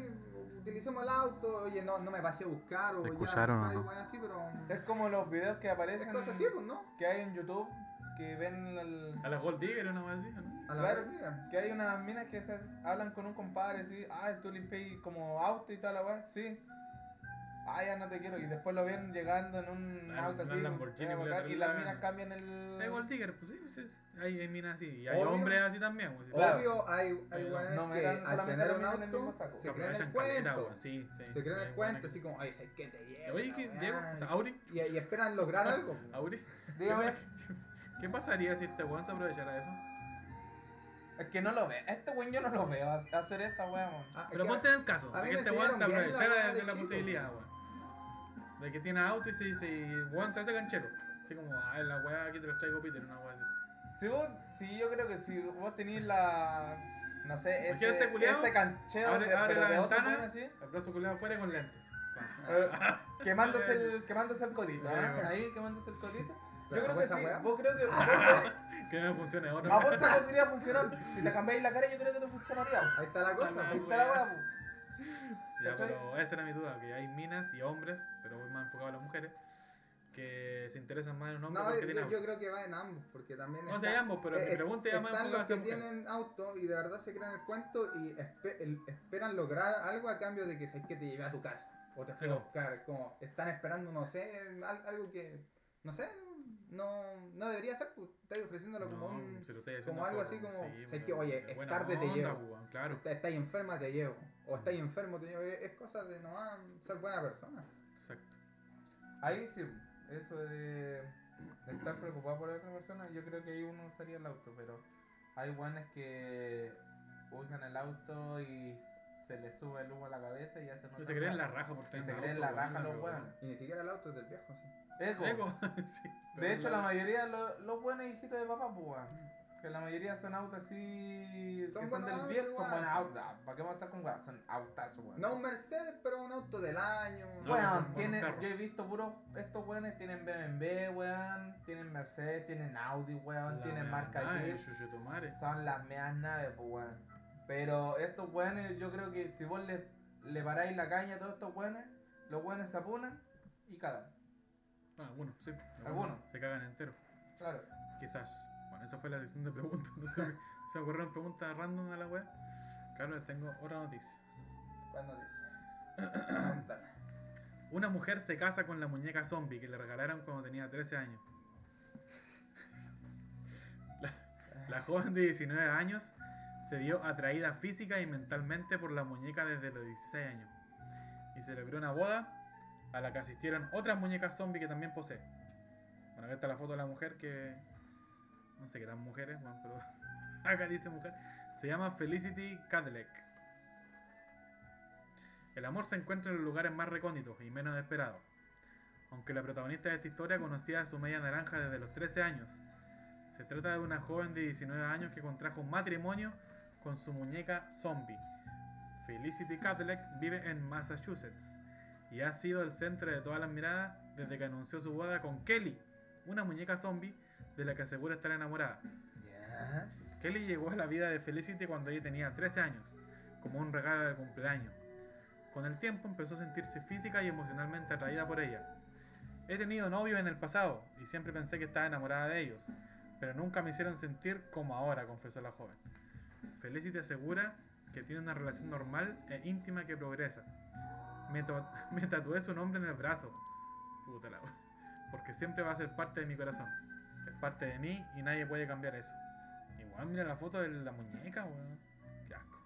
utilicemos el auto, oye, no, no me pasé a buscar o ¿Te ya, o no? así, pero Es como los videos que es aparecen cosa así, pues, ¿no? que hay en YouTube que ven el- A la Gold Digger, una vez así, ¿no? A la Claro. verdad, que hay unas minas que se hablan con un compadre así, ah, tú limpias como auto y toda la weá, sí. Ah, ya no te quiero. Y después lo ven llegando en un Ah, auto así. Lamborghini, eh, y las minas cambian el. Hay Gold Digger, pues sí, pues sí. Hay, hay minas así. Y hay Obvio. hombres así también. Pues, sí. Obvio, hay, hay weones no me que al solamente tener un mina en el mismo auto saco. se Que creen el cuento. Sí, sí. Se creen el cuento, que- así como, ay, sé que te llevo. Oye, la ¿qué, weá". Diego? O sea, Auri, y, y esperan lograr algo. Auri, Dígame. ¿qué pasaría si este weón se aprovechara de eso? Es que no lo ve. Este weón yo no lo veo ha- hacer esa weón. Ah, Pero ponte en el caso, de que este weón se aprovechara de, de la chico. posibilidad, weón. De que tiene auto y se dice, weón se hace canchero. Así como, ah, la weá aquí te la traigo Peter, una weá así. Si vos, si yo creo que si vos tenés la. No sé, ese, culiao, ese cancheo Abre, de, abre pero la de otro ventana, weón así. el brazo culiado afuera y con lentes. quemándose, el, quemándose el codito, ¿eh? Ahí quemándose el codito. Yo creo que sí. Vos creo que. que no me funcione ahora. a vos te podría funcionar. Si te cambiáis la cara, yo creo que te funcionaría. Ahí está la cosa. Ahí pues. está la weá, po. Ya, pero esa era mi duda, que hay minas y hombres, pero voy más enfocado a las mujeres, que se interesan más en un hombre No, porque yo, yo creo que va en ambos, porque también. No sé ambos, pero mi eh, pregunta ya más enfocada los que mujeres. tienen auto y de verdad se creen el cuento y espe- el- esperan lograr algo a cambio de que sabes que te lleve a tu casa o te fui a buscar. Como están esperando, no sé, al- algo que. No sé, no, no debería ser, pues estás ofreciéndolo como No, un. estáis como algo por- así como, sí, sé pero que, oye, es tarde, te llevo. pues, weón, Claro, Está- Estás enferma, te llevo. O estás enfermo, te llevo. Es, cosa de no ah, ser buena persona. exacto. Ahí sí, eso de, de estar preocupado por otra persona, yo creo que ahí uno usaría el auto, pero hay buenos que usan el auto y se les sube el humo a la cabeza y hacen Que otra se creen la raja por Y tener se creen la raja los weones. Y ni siquiera el auto es del viejo, sí. Eco. Eco, sí. De hecho, la mayoría, lo- los buenos hijitos de papá, pues, weón. Que la mayoría son autos así. Son que son del autos, viejo, son buenos autos. Ah, ¿Para qué vamos a estar con weón? Son autazos, weón. No un Mercedes, pero un auto del año. No, Weón, tienen, yo he visto puros estos weones, tienen BMW, weón, tienen Mercedes, tienen Audi, weón, la tienen marca madre, Jeep, son las meas naves, pues weón. Pero estos weones, yo creo que si vos le, le paráis la caña a todos estos weones, los weones se apunan y cagan. Ah, algunos, sí. Algunos. Se cagan entero. Claro. Quizás. Bueno, esa fue la sección de preguntas. No sé, se ocurrieron preguntas random a la web. Carlos, tengo otra noticia. ¿Cuándo dice? Cuéntame. Una mujer se casa con la muñeca zombie que le regalaron cuando tenía 13 años. La, la joven de 19 años se vio atraída física y mentalmente por la muñeca desde los 16 años. Y celebró una boda a la que asistieron otras muñecas zombie que también posee. Bueno, acá está la foto de la mujer que no sé qué tan mujeres, weón, pero acá dice mujer, se llama Felicity Cadillac. El amor se encuentra en los lugares más recónditos y menos esperados. Aunque la protagonista de esta historia conocía a su media naranja desde los 13 años. Se trata de una joven de 19 años que contrajo un matrimonio con su muñeca zombie. Felicity Cadillac vive en Massachusetts y ha sido el centro de todas las miradas desde que anunció su boda con Kelly, una muñeca zombie de la que asegura estar enamorada. Kelly llegó a la vida de Felicity cuando ella tenía 13 años, como un regalo de cumpleaños. Con el tiempo empezó a sentirse física y emocionalmente atraída por ella. He tenido novios en el pasado y siempre pensé que estaba enamorada de ellos, pero nunca me hicieron sentir como ahora, confesó la joven. Felicity asegura que tiene una relación normal e íntima que progresa. Me, me tatué su nombre en el brazo. Puta la. Porque siempre va a ser parte de mi corazón. Es parte de mí y nadie puede cambiar eso. Igual mira la foto de la muñeca, weón. Qué asco.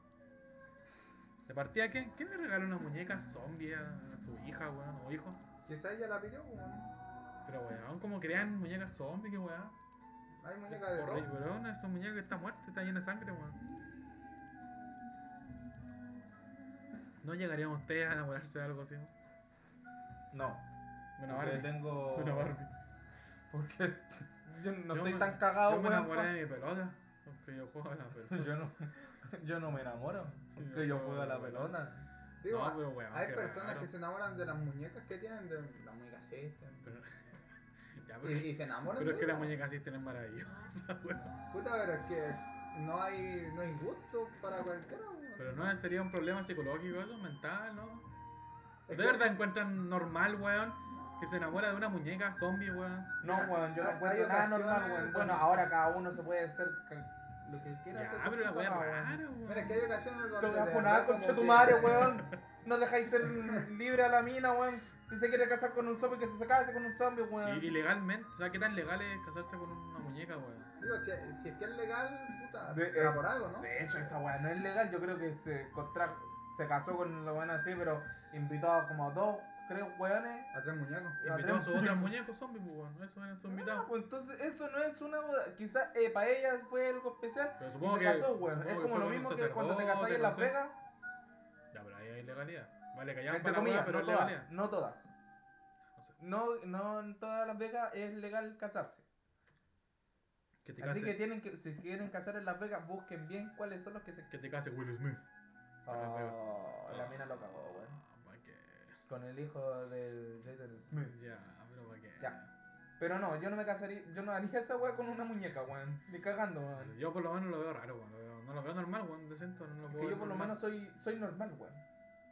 De partida, ¿quién, ¿quién le regaló una muñeca zombie a, su hija, weón? O hijo? Quizá ella la pidió, weón. Pero weón, como crean muñecas zombie, qué weón. Hay Es muñeca de horrible, weón. Es una muñeca que está muerta, está llena de sangre, weón. ¿No llegarían ustedes a enamorarse de algo así? No. Una porque Barbie. tengo. Una Barbie. Porque yo no Yo estoy me- tan cagado, Yo me enamoré pa- de mi pelota. Porque yo juego a la pelota. Yo no, yo no me enamoro. Porque yo yo juego a la pelota. Digo, No, pero weón, hay personas raro. que se enamoran de las muñecas que tienen, de la muñeca System. Pero, ya, Y, pero, y se enamoran pero es de que las muñecas así es maravillosa, weón. Puta, pero es que no hay, no hay gusto para cualquiera, weón. Pero no sería un problema psicológico eso, mental, ¿no? Es ¿De que- verdad encuentran normal, weón? Que se enamora de una muñeca zombie, weón. No, weón, yo no encuentro nada normal, weón. Bueno, ahora cada uno se puede hacer lo que quiera hacer. Ya, con pero la weá rara, weón. weón. Mira, que hay ocasiones donde. Te voy a de funar, verdad como concha tu madre, weón. No dejáis ser libre a la mina, weón. Si se quiere casar con un zombie, que se case con un zombie, weón. Y, y legalmente, o sea, ¿qué tan legal es casarse con una muñeca, weón? Digo, si, si es que es legal, puta, De- será es- por algo, ¿no? De hecho, esa weá no es legal. Yo creo que se contra... se casó con la weón así, pero invitó a como a dos, tres weones. A tres muñecos. Y A invitó a sus otros muñecos. zombies, pues, weón. Eso eran sus invitados. pues entonces eso no es una boda. Quizás eh, para ella fue algo especial. Pero Y supongo se que. casó, weón. Es que como lo mismo que cuando te casás en Las no. Vegas. Ya, pero ahí hay legalidad. Vale, callado Entre comillas, pero no legalidad. todas. No todas. No sé. No, no en todas Las Vegas es legal casarse. Que te Así case, que tienen que, si quieren casar en Las Vegas, busquen bien cuáles son los que se. que te case Will Smith. Oh, la mina lo cagó, weón. Ah, ¿pa' qué? Con el hijo del Jaden Smith. Ya, pero para qué. Ya. Pero no, yo no me casaría, yo no haría esa weá con una muñeca, weón. Ni cagando, weón. Yo por lo menos lo veo raro, weón. No lo veo normal, weón. Decente, no lo Es que yo por lo menos soy, soy normal, weón.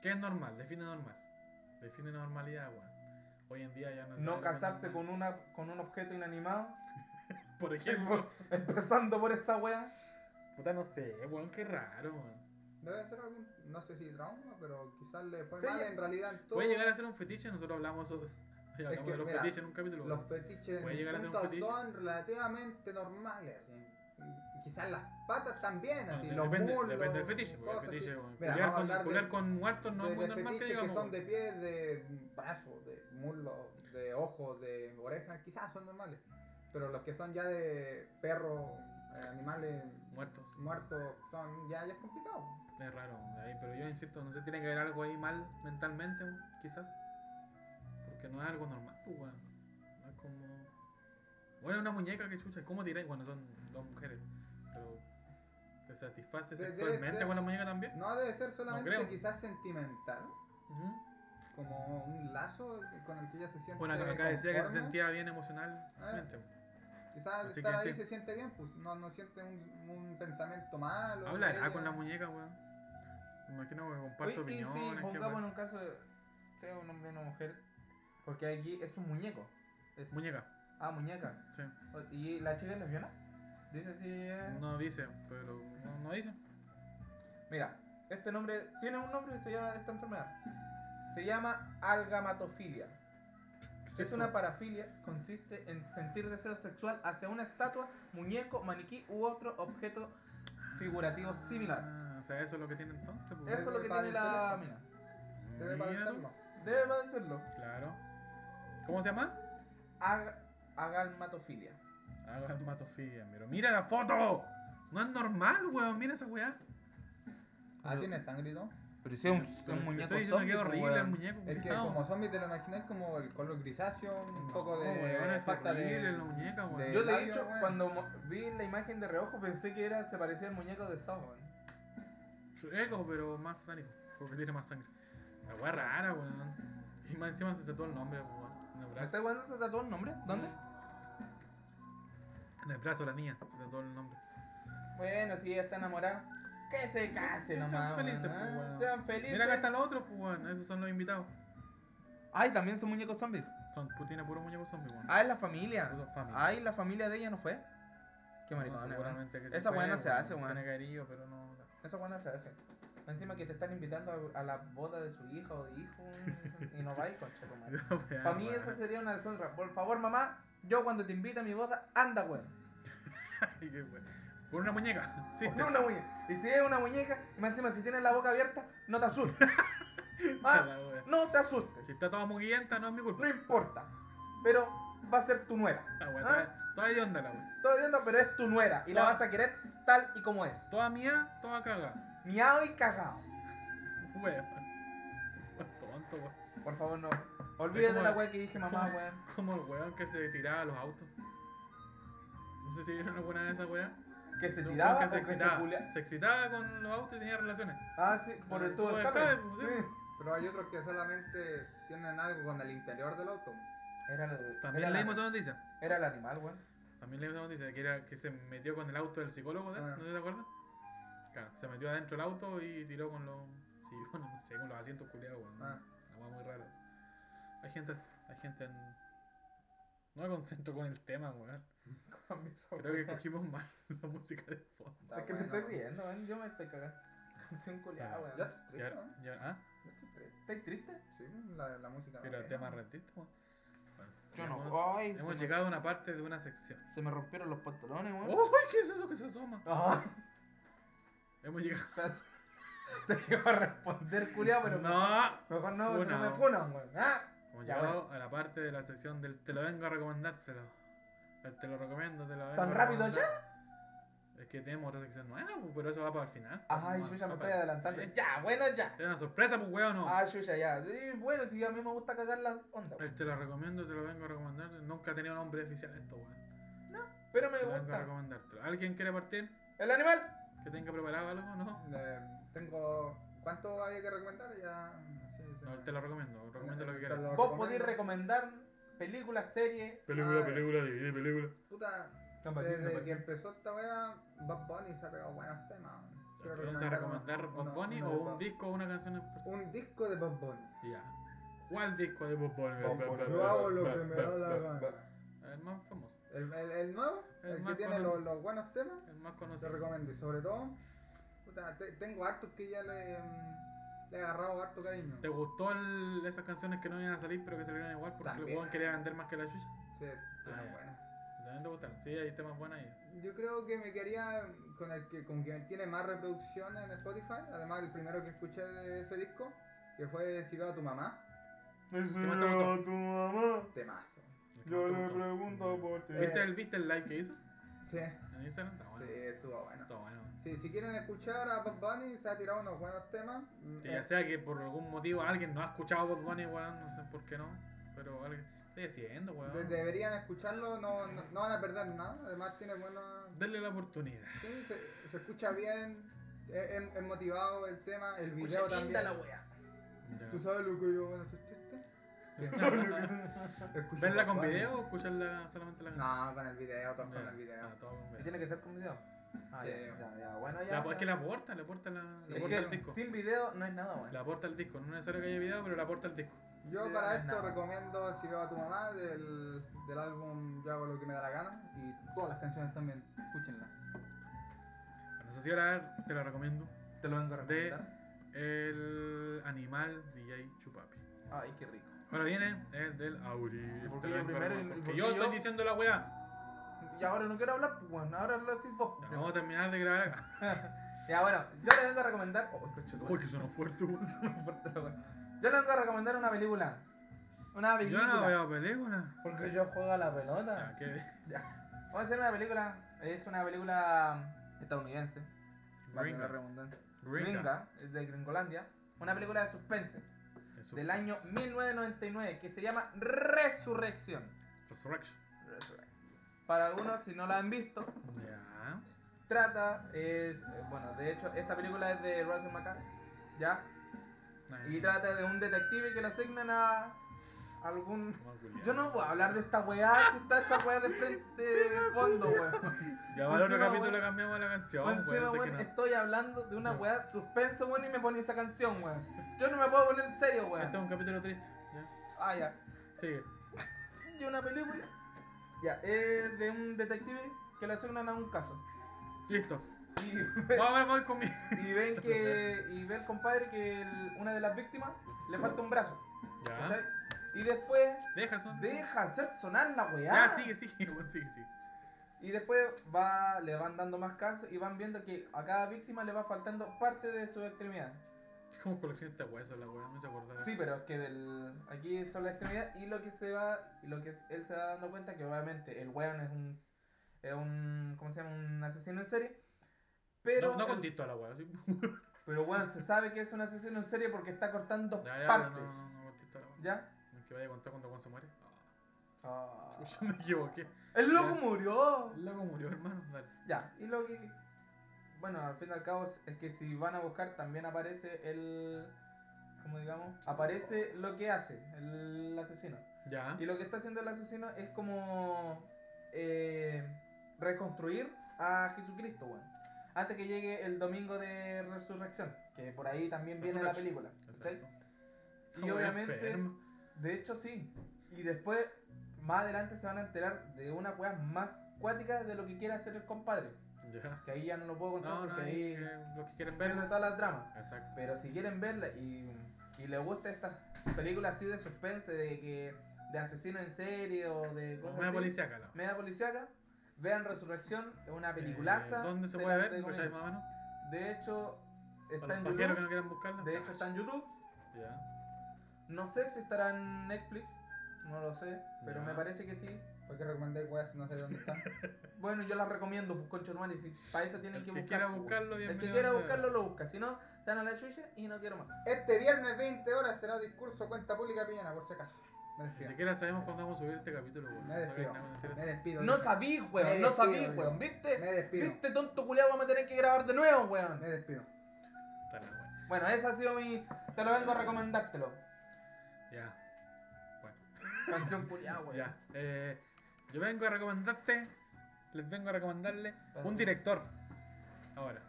¿Qué es normal? Define normal. Define normalidad, weón. Hoy en día ya no es No casarse con una con un objeto inanimado. Por ejemplo. Empezando por esa weá. Puta, no sé, weón, qué raro, weón. Debe ser algún, no sé si trauma, pero quizás le fue Sí, mal en realidad en todo. Puede llegar a ser un fetiche, nosotros hablamos, eso- hablamos que, de los mira, fetiches en un capítulo. Los fetiches Puede llegar a ser un puntos fetiche. son relativamente normales. así. Quizás las patas también, así, los depende, muslos, depende del fetiche, porque el fetiche, Mira, con, de- con muertos no de, es muy normal que digamos. que son de pies, de brazos, de muslos, de ojos, de orejas, quizás son normales. Pero los que son ya de perros, eh, animales Muertos. muertos, son ya, ya es complicado. Es raro, ahí, pero yo insisto, no sé, tiene que haber algo ahí mal mentalmente, quizás. Porque no es algo normal, pues, weón. No es como. Bueno, una muñeca que chucha, ¿cómo tiráis? Bueno, son dos mujeres, pero. ¿Te satisface De- sexualmente ser- con la muñeca también? No debe ser solamente quizás sentimental, como un lazo con el que ella se siente Bueno, acá, acá decía que se conforme. sentía bien emocionalmente. Quizás Así estar ahí sí. se siente bien, pues no, no siente un, un pensamiento malo. Hablará ella. con la muñeca, weón. Me imagino que comparto Oye, y opiniones. si qué pongamos en un caso de sea un hombre o una mujer, porque aquí es un muñeco. Es- Muñeca, Ah, muñeca. sí. ¿Y la chica es lesbiana? Dice si es... No dice, pero no, no dice. Mira, este nombre tiene un nombre y se llama esta enfermedad. Se llama algamatofilia. ¿Qué Es una parafilia, consiste en sentir deseo sexual hacia una estatua, muñeco, maniquí u otro objeto figurativo similar. Ah, o sea, eso es lo que tiene entonces. pues. Eso es lo que tiene la mina. Debe padecerlo. Debe padecerlo. Claro. ¿Cómo se llama? Ag- agalmatofilia. Haga matofilia, pero mira la foto. No es normal, weón, mira esa weá. Ah, tiene sangre todo. Pero si es un, Pero un te muñeco diciendo zombie, que es pues, horrible el muñeco. Es que como zombie te lo imagináis como el color grisáceo, un No, poco de falta de... la muñeca, weón. de- Yo de labio, hecho, weón. cuando vi la imagen de reojo pensé que era, se parecía al muñeco de Saw, eco, pero más satánico, porque tiene más sangre. La weá rara, weón. Y más encima se tatuó el nombre, weón. En el ¿Me brazo. está jugando se tatuó el nombre? ¿Dónde? En el brazo de la niña, se tatuó el nombre. Bueno, si ella está enamorada, que se case Sean nomás. felices, weón, pues, weón. Sean felices. Mira acá están los otros, pues, weón. Esos son los invitados. Ay, también son muñecos zombies. Son, pues, tiene puro muñeco zombie, weón. Ah, es la familia. Familia. Ay, la familia de ella no fue. Qué No, maricón, seguramente que Esa fue, no se hace, weón. Tiene cariño, pero no. Esa buena se hace. Encima que te están invitando a, a la boda de su hija o de hijo y no vais, concha tu madre. Para mí esa sería una deshonra. Por favor, mamá, yo cuando te invite a mi boda, anda, weón. Ay, qué weón. Por una muñeca. Sí. Pon una muñeca. Y si es una muñeca, y más encima si tienes la boca abierta, no te asustes. Ah, wea. no te asustes. Si está toda muguillenta, no es mi culpa. No importa. Pero va a ser tu nuera. La wea, ¿Ah? toda, toda de onda la wea. Todo entiendo, pero es tu nuera. Y la Toda- vas a querer tal y como es. Toda mía, toda caga. Miau y cagao. Weón. Tonto, weón. Por favor, no. Olvídate de la weá que dije mamá, weón. Como el weón que se tiraba a los autos. No sé si vieron alguna de esas weas. Que se tiraba o que se excitaba. culia- Se excitaba con los autos y tenía relaciones. Ah, sí, por el tubo de escape. pues, sí. Sí. Pero hay otros que solamente tienen algo con el interior del auto. Era el, También era, leímos la- esa noticia. era el animal, weón. También leímos esa noticia que era que se metió con el auto del psicólogo, ¿de? Ah. ¿no te acuerdas? Claro, se metió adentro del auto y tiró con los. Sí, bueno, no sé, con los asientos culiados, weón. Ah. Una muy rara. Hay gente hay gente en. No me concentro con el tema, weón. Creo que cogimos mal la música de fondo. Está Es que me estoy riendo, weón. Yo me estoy cagando. Canción culiada, weón. Ya estoy triste, ya, ¿ah? Ya estoy triste. ¿Estás triste? Sí, la, la música. Pero el tema rentista, weón. Yo hemos, no. Ay, hemos llegado a una parte de una sección. Se me rompieron los pantalones, weón. ¡Uy! ¿Qué es eso que se asoma? Ay, Hemos llegado. te iba a responder, culiado, pero No. mejor no, no me funan, weón. Ah, Hemos Ya, llegado a la parte de la sección del te lo vengo a recomendar, te lo, el te lo recomiendo, te lo vengo ¿Tan a rápido recomendar. Es que tenemos otra sección nueva, pues, pero eso va para el final. Yo ya va me estoy adelantando. Ya, bueno, ya. Era una sorpresa, pues weón, no. Ah, yo ya, ya. Sí, bueno, si a mí me gusta cagar la onda. El te lo recomiendo, te lo vengo a recomendar. Nunca ha tenido nombre oficial esto, weón. Pero me Te lo vengo a gusta. recomendártelo. ¿Alguien quiere partir? ¿El animal? ¿Que tenga preparado algo? No. Eh, tengo. ¿Cuánto había que recomendar? Ya. No, te lo recomiendo. Recomiendo lo que Te quieras. lo Vos recomiendo. podéis recomendar películas, series. Película, Ah, película, divide película. Puta, desde que empezó esta wea, Bad Bunny se ha pegado buenos temas. ¿Te vas a recomendar Bob Bunny o un Bob- disco o una canción en? Un disco de Bob Bunny. Ya. ¿Cuál disco de Bob Bunny? Yo hago lo que me da la gana. El más famoso. El, el, el nuevo, El el, que tiene los, los buenos temas, El más te conocido. recomiendo. Y sobre todo, puta, te- tengo hartos que ya le, mm, le agarrado harto cariño. ¿Te gustó el- esas canciones que no iban a salir pero que salieron igual porque el weón quería vender más que la chucha? Sí, temas Ah, ya. buenos. También te gustaron. Sí, hay temas buenos ahí. Yo creo que me quedaría con el que con quien tiene más reproducciones en Spotify. Además, el primero que escuché de ese disco, que fue Si veo a tu mamá, más te gustó? tu mamá. temazo. ¿Qué más te gustó? pregunto por ti. ¿Viste el, ¿Viste el live que hizo Sí, en Instagram? Está bueno. sí, estuvo bueno. Sí, si quieren escuchar a Bad Bunny, se ha tirado unos buenos temas. Que Eh, ya sea que por algún motivo alguien no ha escuchado Bob Bunny, weón, no sé por qué no. Pero alguien. Estoy haciendo, de- weón. deberían escucharlo, no, no, no van a perder nada. Además, tiene buena. Denle la oportunidad. Sí, se, se escucha bien, es, es- es motivado el tema, el video Escucha linda también. la wea. Ya. ¿Tú sabes lo que yo bueno, ¿tú triste? Escucha ¿Verla con video o escucharla solamente la canción? No, con el video, todos con el video. Ah, todo con ¿Y video. tiene que ser con video? Ah, ya, ya, ya. Bueno, ya. La, es que la aporta, le aporta, la, Sí, aporta que el disco. sin video no es nada, weón. Le aporta el disco. No es necesario que haya video, pero le aporta el disco. Yo Sí, para no es esto nada. recomiendo Si veo a tu mamá del, del álbum Yo hago lo que me da la gana y todas las canciones también, escúchenlas. Bueno, eso sí, ahora te lo recomiendo. Te lo vengo a De- recomendar. El animal DJ Chupapi. Ay, qué rico. Ahora viene el del Auri. por Te qué lo yo vengo a primero y- recomendar, y Porque por yo yo? estoy diciendo la weá. Y ahora no quiero hablar, pues bueno, ahora lo decís vos. Ya, Vamos a terminar de grabar acá. Ya, bueno, yo le vengo a recomendar. Oh, coche, Uy, que sonó fuerte, weón. fuerte la wea. Yo le vengo a recomendar una película. Una Yo película. no veo película. Porque yo juego a la pelota. Ya, ¿qué? Ya. Vamos a hacer una película, es una película estadounidense, Gringa. redundancia. Gringa. Es de Gringolandia. Una película de suspense del año 1999 que se llama Resurrección. Resurrection. Resurrección. Para algunos, si no la han visto, trata, es, eh, bueno, de hecho, esta película es de Russell McCall, ¿ya? Y trata de un detective que le asignan a algún... Yo no puedo hablar de esta weá si está esta weá de frente, de fondo, weón. Ya para el otro capítulo weón. cambiamos la canción. Weón, encima, weón, weón, no. estoy hablando de una weá suspenso, weón, y me pone esa canción, weón. Yo no me puedo poner en serio, Este es weón. un capítulo triste. Ya. Ah, ya. Sigue. Y una película, ya, es de un detective que le asignan a un caso. Listo. Y, ahora voy y ven que, y ve el compadre que el- una de las víctimas le falta un brazo, Ya. ¿cachai? Y después Deja eso. deja hacer sonar la weá. Ya, sigue, sigue, weón, sigue, sigue. Y después va, le van dando más casos y van viendo que a cada víctima le va faltando parte de sus extremidades. Como coleccionista de huesos la weá, no se acordaba. Sí, pero es que del, aquí son las extremidades y lo que se va, y lo que él se va dando cuenta que obviamente el weón es un, es un, ¿cómo se llama? Un asesino en serie. Pero, no, no a la weá. ¿sí? pero weón, se sabe que es un asesino en serie porque está cortando Ya, ya, partes. no, no, no a la weá. ¿Ya? No es que vaya a contar cuando Juan se muere. Ah. Yo me equivoqué. el loco Ya. murió. El loco murió, hermano. Dale. Ya, y lo que. Bueno, al fin y al cabo es- que si van a buscar también aparece el. Como digamos, aparece lo que hace el asesino. Ya. Y lo que está haciendo el asesino es como. eh, reconstruir a Jesucristo, weón. Antes que llegue el domingo de resurrección, que por ahí también viene la película. Exacto. Y obviamente. De hecho, sí. Y después, más adelante, se van a enterar de una weá más cuática de lo que quiere hacer el compadre. Ya. Que ahí ya no lo puedo contar No, no, porque ahí, ahí los que quieren verlo. todas las dramas. Exacto. Pero si quieren verla y, y les gusta estas películas así de suspense, de que de asesino en serie o de cosas Una así, policíaca, la media policiaca, vean Resurrección, es una peliculaza. Eh, ¿Dónde se puede ver? recomiendo. ¿Cachai, más o menos? De hecho, está en que YouTube. no quieran buscarla. De hecho, está en YouTube. Ya. No sé si estará en Netflix, no lo sé, pero Ya. me parece que sí. ¿Por qué recomendáis weas si no sé dónde están? Bueno, yo las recomiendo, pues concho y si para eso tienen El que que buscar. quiera pues, buscarlo, El que quiera buscarlo lo busca, si no, están a la chucha y no quiero más. Este viernes 20 horas será discurso cuenta pública pillana, por si acaso. Me Ni siquiera sabemos cuándo vamos a subir este capítulo, weón. Me No despido. Me despido. No sabí, weón, no sabí, weón, ¿viste? Me despido. ¿Viste, tonto culiado? Vamos a tener que grabar de nuevo, weón. Me despido. Bueno, ese ha sido mi. Te lo vengo a recomendártelo. Ya. Bueno. Canción culiada, weón. Ya. Eh, yo vengo a recomendarte. Les vengo a recomendarle un director. Ahora.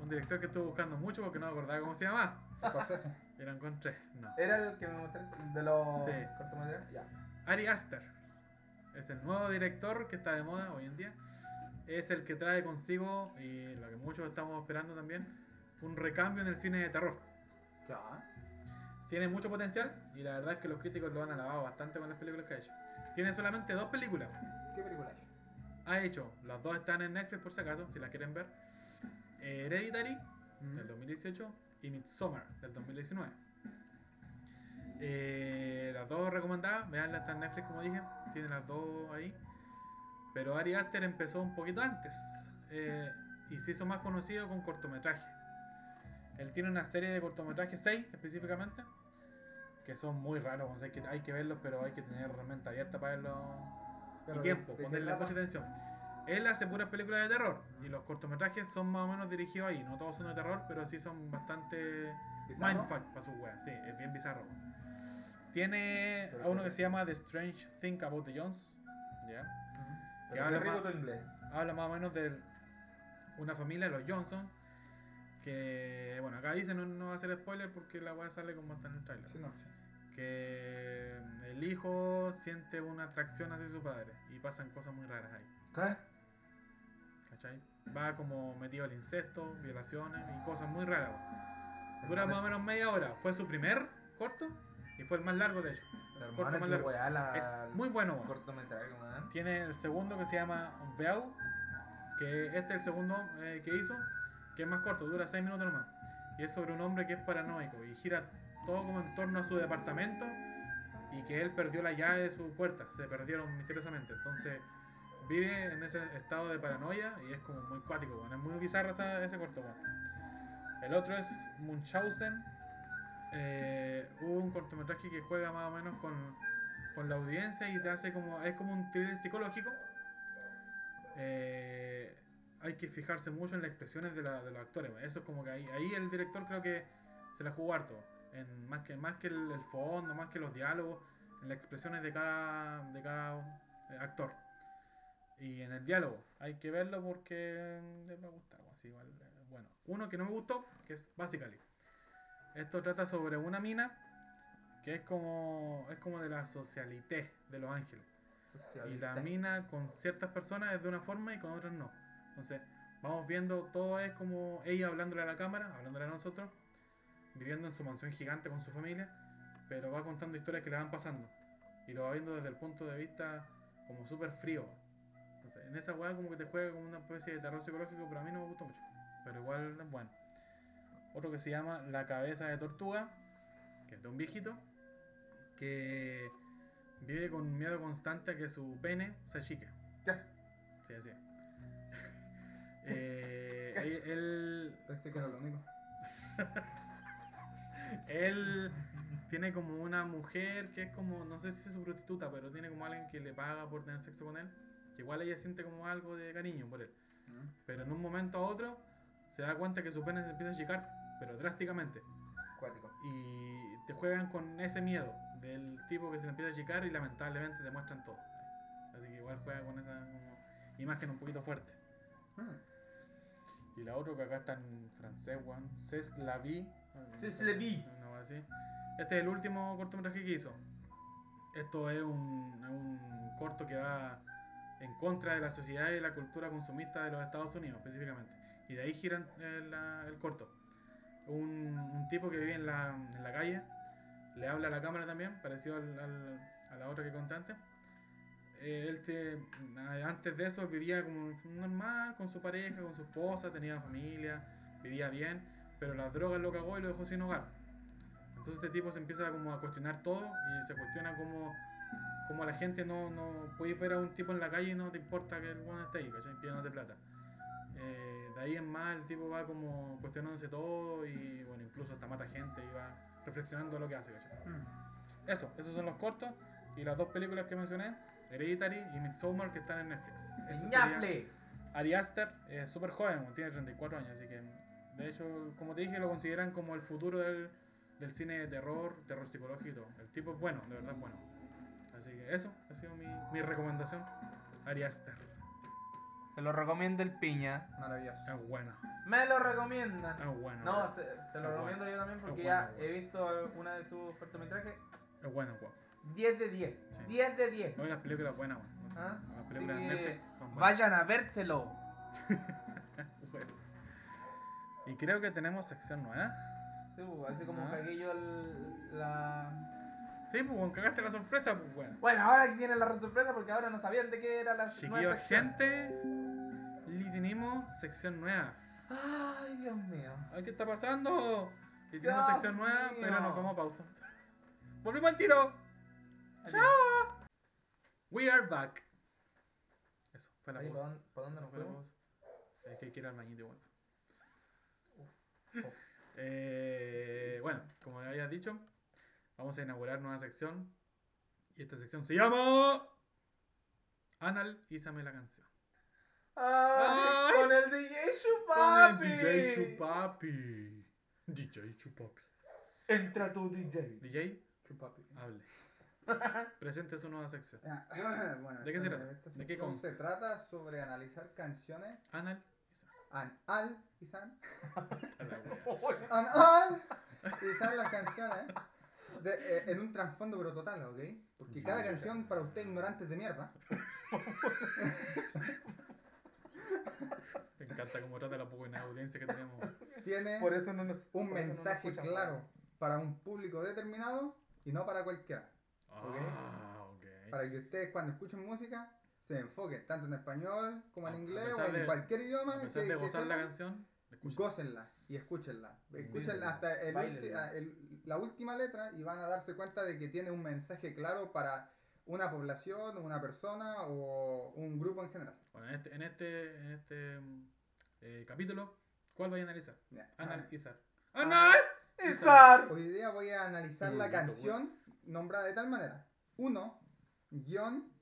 Un director que estuve buscando mucho porque no me acordaba cómo se llamaba. Scorsese. Y lo encontré. No. ¿Era el que me mostraste de los Sí. cortometrajes? Ya. Ari Aster. Es el nuevo director que está de moda hoy en día. Es el que trae consigo, y lo que muchos estamos esperando también, un recambio en el cine de terror. Ya. Tiene mucho potencial y la verdad es que los críticos lo han alabado bastante con las películas que ha hecho. Tiene solamente dos películas. ¿Qué película es? Ha hecho, las dos están en Netflix por si acaso, si las quieren ver. Hereditary, Mm. del 2018, y Midsommar, del 2019. Eh, las dos recomendadas, veanlas, están en Netflix como dije, tiene las dos ahí. Pero Ari Aster empezó un poquito antes eh, y se hizo más conocido con cortometrajes. Él tiene una serie de cortometrajes, 6 específicamente, que son muy raros, o sea, que, hay que verlos, pero hay que tener mente abierta para verlos y tiempo, ¿de- de qué ponerle mucha atención. Él hace puras películas de terror y los cortometrajes son más o menos dirigidos ahí. No todos son de terror, pero sí son bastante ¿Bizarro? mindfuck para sus weas. Sí, es bien bizarro. Tiene Pero a uno que se llama The Strange Thing About the Jones. ¿ya? Que habla más- inglés. Habla más o menos de una familia, los Johnson. Que, bueno, acá dice, no, no va a ser spoiler porque la wea sale como está en el trailer. Sí, no. Que el hijo siente una atracción hacia su padre y pasan cosas muy raras ahí. ¿Qué? ¿Cachai? Va como metido al incesto, violaciones y cosas muy raras. Dura más o menos media hora. Fue su primer corto y fue el más largo de hecho. El corto Hermano, más qué largo. weá la. Es muy bueno. cortometraje. Tiene el segundo que se llama Veau, que este es el segundo eh, que hizo, que es más corto, dura 6 minutos nomás. Y es sobre un hombre que es paranoico y gira todo como en torno a su departamento y que él perdió la llave de su puerta, se perdieron misteriosamente. Entonces vive en ese estado de paranoia y es como muy cuático, weón. es muy bizarro esa- ese corto. El otro es Munchausen, eh, un cortometraje que juega más o menos con, con la audiencia y te hace como, es como un thriller psicológico. Eh, hay que fijarse mucho en las expresiones de, la- de los actores. Eso es como que ahí, ahí el director creo que se la jugó harto. En, más que, más que el, el fondo, más que los diálogos, en las expresiones de cada, de cada eh, actor. Y en el diálogo, hay que verlo porque mm, les va a gustar. igual, eh, bueno, uno que no me gustó, que es Basically. Esto trata sobre una mina que es como, es como de la socialité de Los Ángeles. Y la mina con ciertas personas es de una forma y con otras no. Entonces, vamos viendo, todo es como ella hablándole a la cámara, hablándole a nosotros, viviendo en su mansión gigante con su familia, pero va contando historias que le van pasando. Y lo va viendo desde el punto de vista como súper frío. Entonces, en esa weá como que te juega como una especie de terror psicológico, pero a mí no me gustó mucho. Pero igual es bueno. Otro que se llama La cabeza de tortuga, que es de un viejito, que vive con miedo constante a que su pene se achique. Ya. Sí, así. Eh, él, él- Pensé que era lo único. él tiene como una mujer que es como, no sé si es su prostituta, pero tiene como alguien que le paga por tener sexo con él. Que igual ella siente como algo de cariño por él. Mm. Pero en un momento a otro se da cuenta que su pene se empieza a achicar, pero drásticamente. Cuático. Y te juegan con ese miedo del tipo que se le empieza a achicar y lamentablemente te muestran todo. Así que igual juega con esa como, imagen un poquito fuerte. Mm. Y la otra que acá está en francés, weón. C'est la vie. Así. Este es el último cortometraje que hizo. Esto es un, es un corto que va en contra de la sociedad y de la cultura consumista de los Estados Unidos, específicamente. Y de ahí gira el, el corto. Un, un tipo que vive en la, en la calle, le habla a la cámara también, parecido al- al- a la otra que conté antes. Eh, él te- a- antes de eso vivía como normal, con su pareja, con su esposa, tenía familia, vivía bien, pero las drogas lo cagó y lo dejó sin hogar. Entonces este tipo se empieza como a cuestionar todo y se cuestiona cómo, cómo la gente no, no puede ver a un tipo en la calle y no te importa que el bueno esté ahí, ¿cachai? Pidiéndote plata. Eh, de ahí en más el tipo va como cuestionándose todo y bueno, incluso hasta mata gente y va reflexionando lo que hace, ¿cachai? Mm. Eso, esos son los cortos y las dos películas que mencioné, Hereditary y Midsommar que están en Netflix. ¡Ñafle! Ari Aster es súper joven, tiene 34 años, así que de hecho, como te dije, lo consideran como el futuro del, del cine de terror, terror psicológico y todo. El tipo es bueno, de verdad es bueno. Así que eso ha sido mi, mi recomendación. Ari Aster, Se lo recomiendo el piña. Maravilloso. es bueno, Me lo recomiendan. es bueno. No, se, se Es lo bueno. recomiendo yo también porque Es ya bueno, he visto alguna de sus cortometrajes. es bueno, guapo. 10 de 10. Sí. 10 de 10. Hoy las películas buenas. ¿Ah? Las películas que Netflix. Vayan a vérselo. Bueno. Y creo que tenemos sección nueva. Sí, pues, así como Ah. cagué yo el- la... Sí, pues, bueno, cagaste la sorpresa, pues, bueno. Bueno, ahora viene la sorpresa porque ahora no sabían de qué era la nueva Chiquillos, gente, tenemos sección nueva. Ay, Dios mío. Ay, ¿Qué está pasando? Dios sección nueva, mío. pero nos vamos a pausa. ¡Volvimos al tiro! ¡Chao! We are back. Eso, fue la ¿Para pausa. dónde, pa' dónde nos fuimos? Es que hay que ir al bañito igual. Eh, bueno, como había dicho, vamos a inaugurar nueva sección. Y esta sección se llama. Analízame la canción. ¡Ay! Ay. Con el DJ Con Chupapi. el DJ Chupapi. DJ Chupapi. Entra tu DJ. DJ, Chupapi. hable. Presente su nueva sección. Ah, bueno, ¿De qué se trata? ¿De qué se trata sobre analizar canciones Anal. An al y san an al y san las canciones de- eh, en un trasfondo pero total, ¿ok? Porque cada canción para usted ignorantes de mierda Me encanta cómo trata la poca audiencia que tenemos. tiene Por eso no nos. un por eso no nos mensaje claro para un público determinado y no para cualquiera. Ah, ok. Para que ustedes cuando escuchen música se enfoquen tanto en español como en A- a inglés o en de- cualquier idioma A que, pesar de que gozar la sepan, canción, escucha. gócenla y escúchenla. Escúchenla hasta el ulti- el- la última letra y van a darse cuenta de que tiene un mensaje claro para una población, una persona o un grupo en general. Bueno, en este, en este, en este mm, eh, capítulo, ¿cuál voy a analizar? Ya. Analizar. Ah. ¡Anal! ¡Izar! Hoy día voy a analizar la Uy, gato, canción nombrada de tal manera.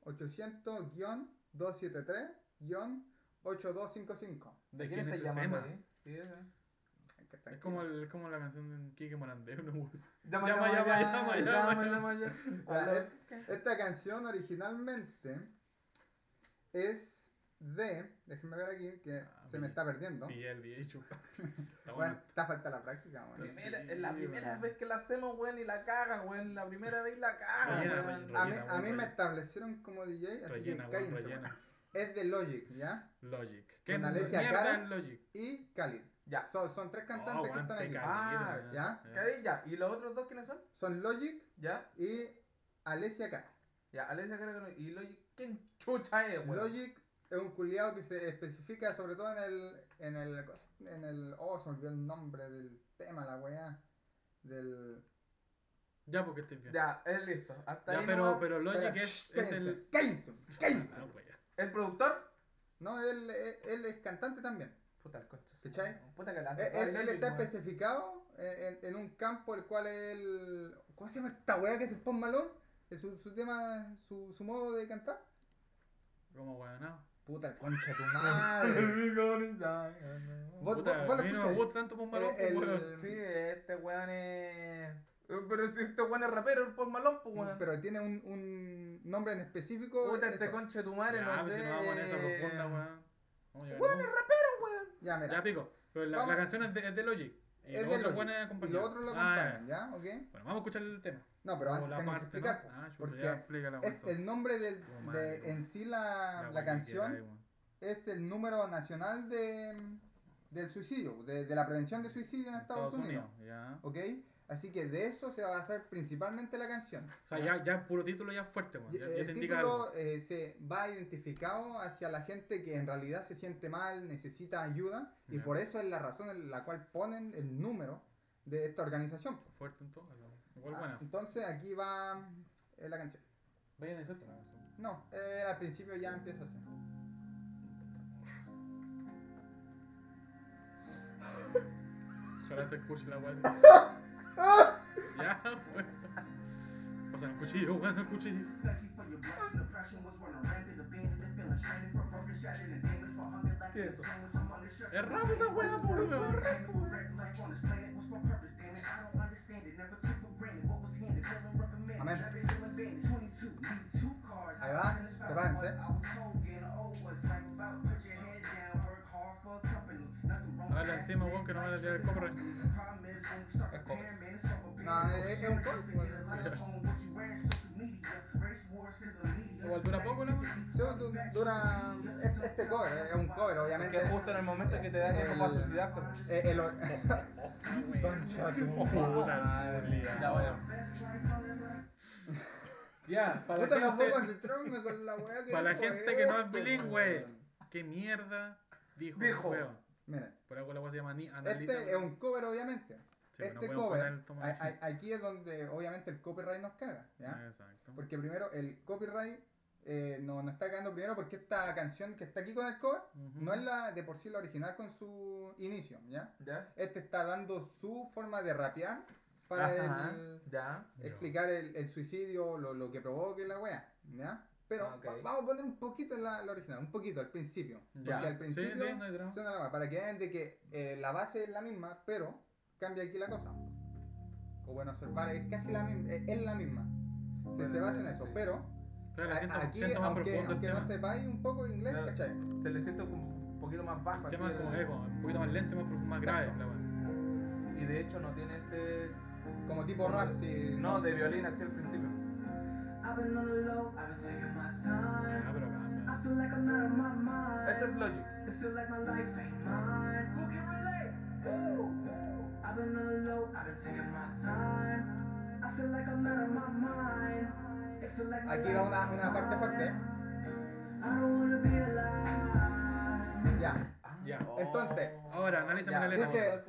1-800-273-8255. ¿De quién quién es estás llamando ahí? Ese. Es como, el, es como la canción de Kike Morandé, una música. Llama, Llama, llama, llama, llama, llama, llama, llama. Esta canción originalmente es de. Déjenme ver aquí que Ah, se me está perdiendo. Pillé el VH. Está Bueno, está falta la práctica, bueno. Primera- es la primera weón. vez que la hacemos, weón, y la caga, weón. La primera vez la caga, Rellena, weón. rellena. A mí, Rellena, a mí weón, me establecieron como DJ, así Rellena, que weón, cállense. rellena. weón. Es de Logic, ¿ya? Logic. ¿Qué Con Alessia mierda Cara. Logic? Y Khalid. Ya. Son, son tres cantantes Oh, que weón, están aquí. Ah, weón. ¿ya? Ya. ¿Y los otros dos quiénes son? Son Logic Ya. y Alessia Cara. Ya, Alesia Cara y Logic. ¿Quién chucha es, weón? Logic es un culiado que se especifica sobre todo en el, en el, en el, oh, se me olvidó el nombre del tema, la weá, del... Ya, porque estoy bien. Ya, es listo. Hasta Ya, ahí pero, nomás. pero Logic es, es el. Cállense, cállense. Ah, pues. ¿El productor? No, él, él, él es cantante también. Puta el concha. ¿Cachai? Puta que la Él, hace. él- él Logic, está especificado en, un campo el cual él... ¿Cómo se llama esta weá que es el Post Malone? Es Su, su tema, su, su modo de cantar. Como weón, no. Puta, el concha de tu madre. Vos- Puta, vos- vos lo a mí no me gusta tanto Post Malone, Eh, el- pues, weón. Sí, este weón es. Pero si este weón es rapero, el Post Malone, pues weón. Pero tiene un, un nombre en específico. Puta, este concha de tu madre, Ya, no pues, sé. si no vamos en esa profunda, weón. Weón es rapero, weón. Ya, mira. Ya pico. Pero la, Vamos. la canción es de, es de Logic. Y es los de otros Logic. Y los otros lo Ah, acompañan, ¿ya? ¿Ok? Bueno, vamos a escuchar el tema. No, pero antes la tengo que explicar. ¿no? Ah, porque ya explícala, es- el entonces. nombre del, madre, de, en sí la, la canción es el número nacional de, del suicidio, de, de la prevención de suicidio en Estados, Unidos. ya. ¿Ok? Así que de eso se va a basar principalmente la canción. O sea, ya, ya puro título ya es fuerte. Y- Ya, ya el te título eh, se va identificado hacia la gente que en realidad se siente mal, necesita ayuda, y por eso es la razón en la cual ponen el número de esta organización. Fuerte en Igual Ah. Entonces aquí va eh, la canción. Vayan a decirte la canción. No, eh, al principio ya empieza así. Ojalá se escuche la weá. ya, weón. Pasa un cuchillo, weón, un cuchillo. ¿Qué es eso? Es rap esa weá, po, weón. Amén. Ahí va, prepárense. Habla encima, weón, que no van a tirar el copyright. Es cover. No, es, es un cover. Igual dura poco, ¿no? Sí, dura. Es, este cover, es un cover, obviamente. Es justo en el momento que te da tiempo para El- suicidarte. Eh, el Concha tu madre. Ya, bueno. Ya, para Puta, la gente, concentrarme con la weá que para la gente que no es esto, bilingüe. ¿Qué mierda dijo? Dijo. Mira, Por algo la weá se llama ni este es un cover, obviamente. Sí, este no cover, el a- a- aquí es donde obviamente el copyright nos caga, ¿ya? Exacto. Porque primero el copyright eh, no, nos está cagando primero porque esta canción que está aquí con el cover Ujú. no es la de por sí la original con su inicio, ¿ya? ¿Ya? Este está dando su forma de rapear para Ajá. el- ¿Ya? Explicar el, el suicidio, lo, lo que provoque la wea, ¿ya? Pero Ah, ok. va- vamos a poner un poquito en la, la original, un poquito al principio. Ya. Porque al Sí, principio sí, no hay drama. suena la para que vean de que eh, la base es la misma, pero cambia aquí la cosa. Como bueno observar, es casi la misma, es, es la misma. Se, Bueno, se basa en sí. eso, pero Claro, a- siento, aquí, siento más aunque, profundo el aunque no sepáis un poco inglés, Claro. ¿cachai? Se le siente como un poquito más bajo. El así tema es como el- eco, un poquito más lento y más, profundo, más grave. Y de hecho no tiene este. Como tipo rap, si... No, de violín así al principio. Ah, pero cambia. Este es Logic. Aquí va una, una parte fuerte. Ya. Ya. Entonces, Ahora, analízame Ya, la letra. dice-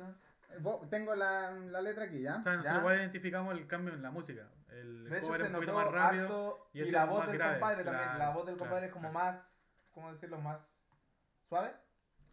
vos- tengo la, la letra aquí, ¿ya? O sea, nosotros Ya. igual identificamos el cambio en la música. El De hecho, cover se es un poquito notó más rápido. harto y y, este la es voz más del grave, compadre también. claro, La voz del claro, compadre es como claro. más, ¿cómo decirlo? Más suave.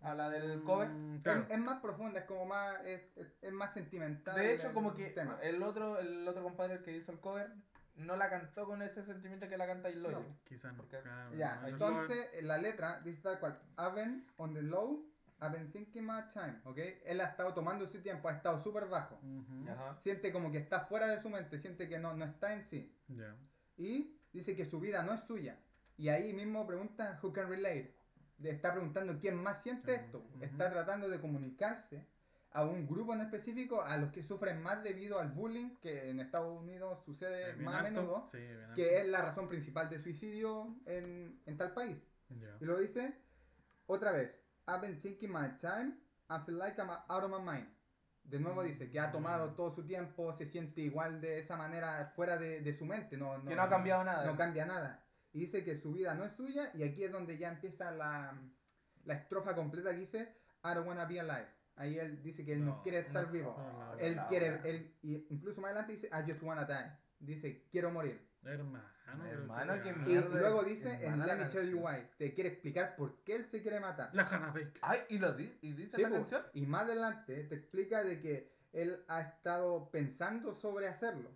Habla del cover. Mm, claro. Es, es más profunda, es como más, es, es- es más sentimental. De hecho, el como que tema. el otro, el otro compadre que hizo el cover no la cantó con ese sentimiento que la canta Logic. No. Quizás no. Porque- claro, Ya, entonces en la letra dice tal cual, I've been on the low, I've been thinking my time, ¿ok? Él ha estado tomando su tiempo, ha estado súper bajo. lo- Ujú. Ajá. Siente como que está fuera de su mente, siente que no, no está en sí. Ya. Y dice que su vida no es suya. Y ahí mismo pregunta, who can relate? Está preguntando quién más siente Ujú, esto. ujú. Está tratando de comunicarse a un grupo en específico, a los que sufren más debido al bullying, que en Estados Unidos sucede bien más a alto. menudo, Sí, que es la razón principal de suicidio en, en tal país. Ya. Y lo dice otra vez. I've been taking my time. I feel like I'm out of my mind. De nuevo dice que ha tomado Mm. todo su tiempo, se siente igual de esa manera fuera de, de su mente. No, Que no ha cambiado nada. No cambia nada. Y dice que su vida no es suya y aquí es donde ya empieza la, la estrofa completa que dice I don't wanna be alive. Ahí él dice que él no, No, quiere estar no, vivo. no, no, él no, quiere, no. él, y incluso más adelante dice I just wanna die. Dice quiero morir. Hermano, Hermano, qué weá. Y Mierda, luego dice en Let la me tell you why. Te quiere explicar por qué él se quiere matar. La Hannah Baker. Ay, y lo dice, y dice Sí, la po. canción. Y más adelante te explica de que él ha estado pensando sobre hacerlo.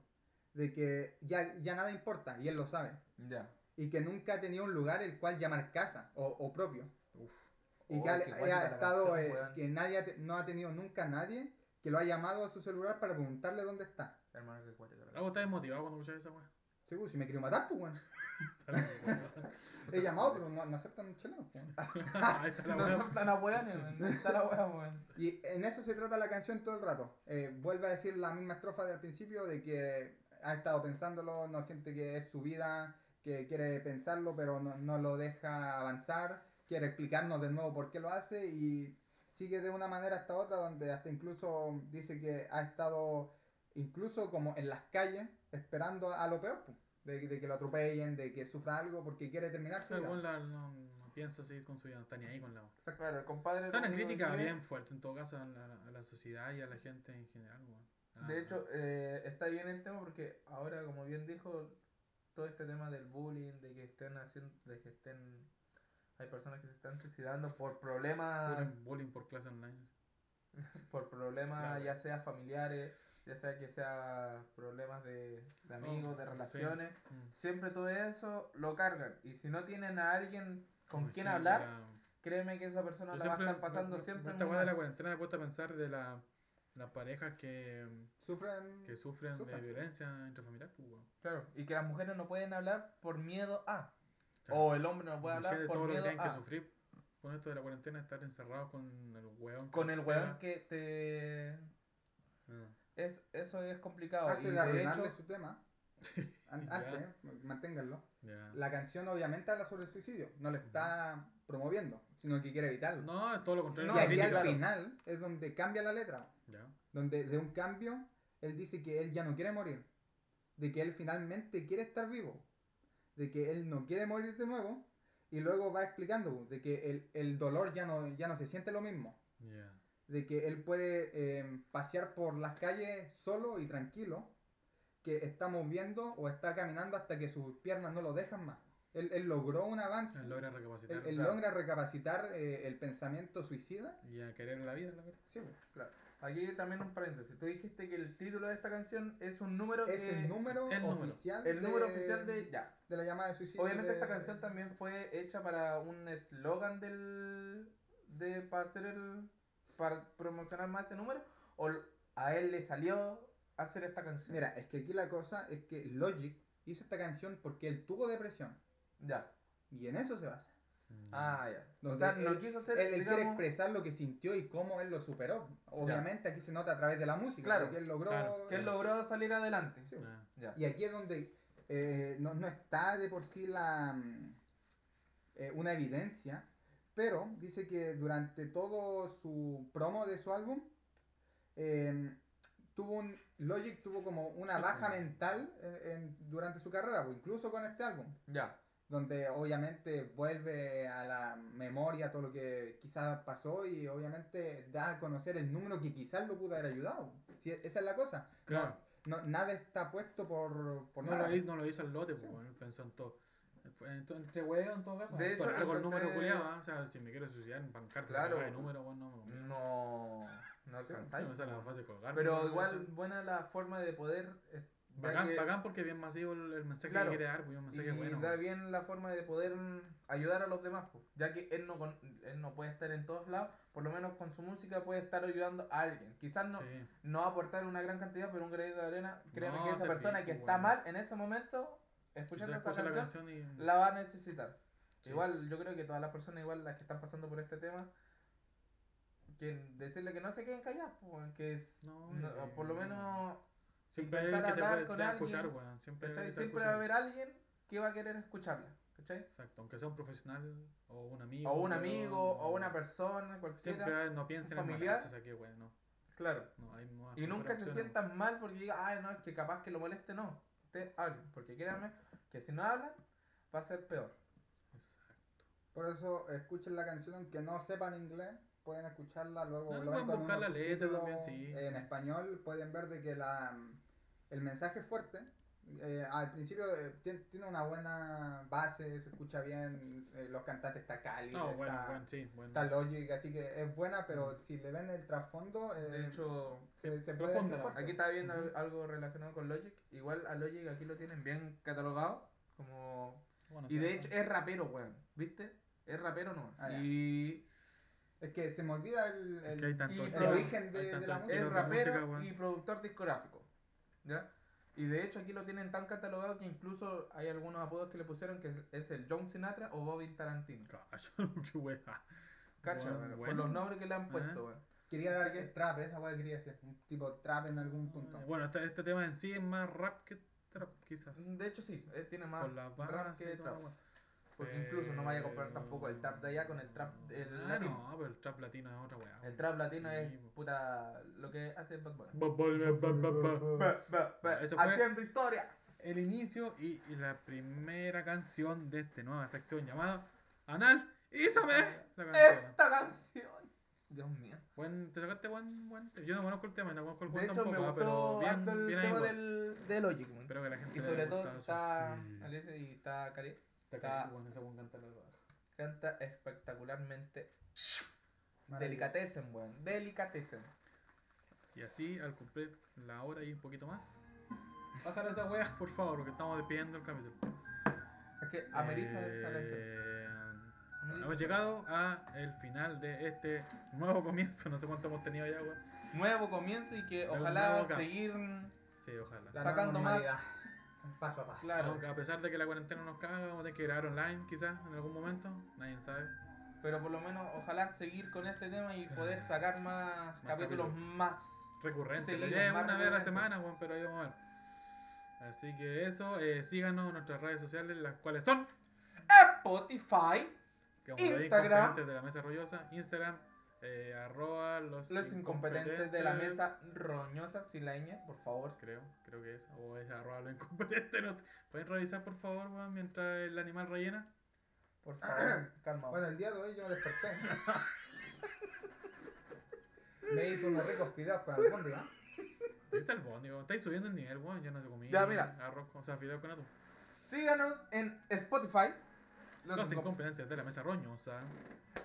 De que ya, ya nada importa y él lo sabe. Ya. Y que nunca ha tenido un lugar el cual llamar casa o, o propio. Y Oh, que ha, qué ha cuática la estado, canción, eh, weón. que nadie ha te- no ha tenido nunca nadie que lo ha llamado a su celular para preguntarle dónde está. Hermano, la ¿Algo canción. está desmotivado cuando escuchas esa weá? Seguro, si me quiero matar, pues bueno. He llamado, pero no, no aceptan pues. Ahí está la No weá. son tan a weón, no está la weá, weón. Y en eso se trata la canción todo el rato. Eh, vuelve a decir la misma estrofa del principio de que ha estado pensándolo, no siente que es su vida, que quiere pensarlo, pero no, no lo deja avanzar, quiere explicarnos de nuevo por qué lo hace y sigue de una manera hasta otra donde hasta incluso dice que ha estado incluso como en las calles esperando a lo peor, pu, de, de que lo atropellen, de que sufra algo porque quiere terminar su vida. la- no, no piensa seguir con su vida, no está ni ahí con la Claro, el compadre. Está una crítica bien fuerte en todo caso a la, a la sociedad y a la gente en general, weón. Ah, De hecho, eh, está bien el tema porque ahora, como bien dijo, todo este tema del bullying, de que estén haciendo, de que estén, hay personas que se están suicidando por problemas, bullying, bullying por clase online. por problemas Claro. ya sea familiares, ya sea que sea problemas de, de amigos, de sí. relaciones, Mm. siempre todo eso lo cargan. Y si no tienen a alguien con quien hablar, la- créeme que esa persona Yo la va a estar pasando me- me- siempre Esta de la cuarentena me he puesto a pensar de la, las parejas que, Sufren... que sufren, Sufren. de violencia intrafamiliar, pues. Claro, y que las mujeres no pueden hablar por miedo a. Claro. O el hombre no puede hablar por todo lo que miedo tienen que a. sufrir con esto de la cuarentena, estar encerrados con el weón. que Con el pega. que te... Ah. Es, eso es complicado. Antes y de arruinarle hecho, su tema, antes, manténganlo. La canción obviamente habla sobre el suicidio, no lo está promoviendo, sino que quiere evitarlo. No, es todo lo contrario. No, y aquí al claro. final es donde cambia la letra, donde de un cambio él dice que él ya no quiere morir, de que él finalmente quiere estar vivo, de que él no quiere morir de nuevo y luego va explicando de que el, el dolor ya no, ya no se siente lo mismo, de que él puede eh, pasear por las calles solo y tranquilo, que está moviendo o está caminando hasta que sus piernas no lo dejan más. Él, él logró un avance, Él logra recapacitar él, él claro. logra recapacitar eh, el pensamiento suicida. y a querer la vida, la verdad. Sí, pues, claro. Aquí también un paréntesis. Tú dijiste que el título de esta canción es un número es que... el número el número. oficial el número de- oficial de... Ya. de la llamada de suicidio. Obviamente de- esta canción también fue hecha para un eslogan del... De, para hacer el... Para promocionar más ese número. O a él le salió hacer esta canción. Mira, es que aquí la cosa es que Logic hizo esta canción porque él tuvo depresión. Ya. Y en eso se basa. Mm. Ah, ya. O sea, no él- quiso hacer... Él, él quiere expresar lo que sintió y cómo él lo superó. Obviamente aquí se nota a través de la música. Claro, porque él logró. claro. que él logró salir adelante. Sí, Ah. Ya. Y aquí es donde eh, no, no está de por sí la mm, eh, una evidencia, pero dice que durante todo su promo de su álbum, eh, tuvo un, Logic tuvo como una baja mental en- en- durante su carrera, o incluso con este álbum, Ya. Donde obviamente vuelve a la memoria todo lo que quizás pasó y obviamente da a conocer el número que quizás lo pudo haber ayudado. Sí, esa es la cosa. No- Claro. No, nada está puesto por, por No nada. lo, hizo, no lo hizo el lote, pues, bueno, él pensó en todo. En Entre huevos, en todo caso. De hecho, algo el número culiado, ¿ah? o sea, si me quiero suicidar, bancarte Claro. de número, bueno, no. No, no Sí, alcanzáis. no, esa es la fase de colgar. Pero ¿no? igual buena la forma de poder... Bacán, que- bacán porque es bien masivo el, el mensaje Claro. que quiere dar, pues un Y mensaje bueno. da bien la forma de poder mm, ayudar a los demás, pues, ya que él no, con- él no puede estar en todos lados, por lo menos con su música puede estar ayudando a alguien. Quizás no, Sí. no aportar una gran cantidad, pero un granito de arena, créeme No, que esa persona que está mal en ese momento, escuchando esta la canción, y... la va a necesitar. Sí. Igual, yo creo que todas las personas, igual las que están pasando por este tema, que decirle que no se queden callados, pues, que es, No, no, y- por lo menos Siempre hablar puede con te va a alguien, escuchar, weón. Siempre, siempre va va a haber alguien que va a querer escucharla, ¿cachai? Exacto, aunque sea un profesional o un amigo. O un pero- amigo, o una persona, cualquiera. Siempre no piensen en weón, no. Claro. no hay Y nunca se sientan mal porque diga, ay, no, es que capaz que lo moleste, no. Ustedes hablen, porque créanme que si no hablan, va a ser peor. Exacto. Por eso escuchen la canción aunque no sepan inglés, pueden escucharla luego No, lo pueden ven con buscar la letra también, sí. en español, pueden ver de que la el mensaje es fuerte. Eh, al principio eh, tien- tiene una buena base, se escucha bien, eh, los cantantes está Cali, No, está, bueno, bueno, sí, bueno. está Logic, así que es buena, pero si le ven el trasfondo, eh, De hecho, se, se puede aquí estaba viendo algo relacionado con Logic. Igual a Logic aquí lo tienen bien catalogado. Como... Bueno, Y de hecho es rapero, weón. ¿Viste? Es rapero no. Ah, y Es que se me olvida el, Es el- que hay tanto y el estilo- origen de, la música. es rapero música, y productor discográfico. ¿Ya? Y de hecho aquí lo tienen tan catalogado que incluso hay algunos apodos que le pusieron que es, el John Sinatra o Bobby Tarantino. Cacho, qué wea. Cacha, Bueno, por los nombres que le han puesto, weón. Quería dar que- trap, esa weá quería decir, un tipo trap en algún punto. Eh, Bueno, este, este tema en sí es más rap que trap, quizás. De hecho sí, eh, tiene más rap que trap. Porque incluso no vaya a comprar tampoco el trap de allá con el trap el Ah, latino. no, pero el trap latino es otra wea. El trap latino Sí, es puta lo que hace Bad Bunny. Haciendo historia. El inicio y, y la primera canción de esta nueva sección llamada Anal, canción. Esta canción. Dios mío. Buen, ¿Te tocaste buen, buen? Yo no conozco el tema, no conozco el De juego hecho, tampoco, ah, gustó pero bien, el bien tema del, de Logic, man. Espero que la gente Y sobre todo está sí. Y está Cari. Está está- caliente, bueno, ese buen canta la. Canta espectacularmente. Delicatessen, weón. Delicatessen. Y así, al cumplir la hora y un poquito más, bajar esa wea, por favor, porque estamos despidiendo el capítulo. Es que amerita esa canción. Eh, Hemos llegado a el final de este nuevo comienzo, no sé cuánto hemos tenido ya, weón. Nuevo comienzo y que ojalá seguir Sí, ojalá. Sacando más. Paso a paso. Claro. No, a pesar de que la cuarentena nos caga, vamos a tener que grabar online quizás en algún momento, nadie sabe. Pero por lo menos ojalá seguir con este tema y poder sacar más, capítulos más. Recurrente, Seguido, la idea es más una vez a la semana, weón, pero ahí vamos a ver. Así que eso, eh, síganos en nuestras redes sociales, las cuales son Spotify, Instagram. De la mesa rollosa, Instagram, eh, arroba los, los incompetentes de la mesa roñosa sileña, por favor. Creo, creo que es, o es arroba los incompetentes. No, ¿Pueden revisar por favor, weón, mientras el animal rellena? Por favor, calma. Bueno, el día de hoy yo me desperté. me hizo unos ricos fideos con albóndiga. Ahí está el bóndigo, estáis subiendo el nivel, weón, ya no se comía. Ya, mira. Arroz, o sea, fideos con atún. Síganos en Spotify, los Los incom- incompetentes de la mesa roñosa.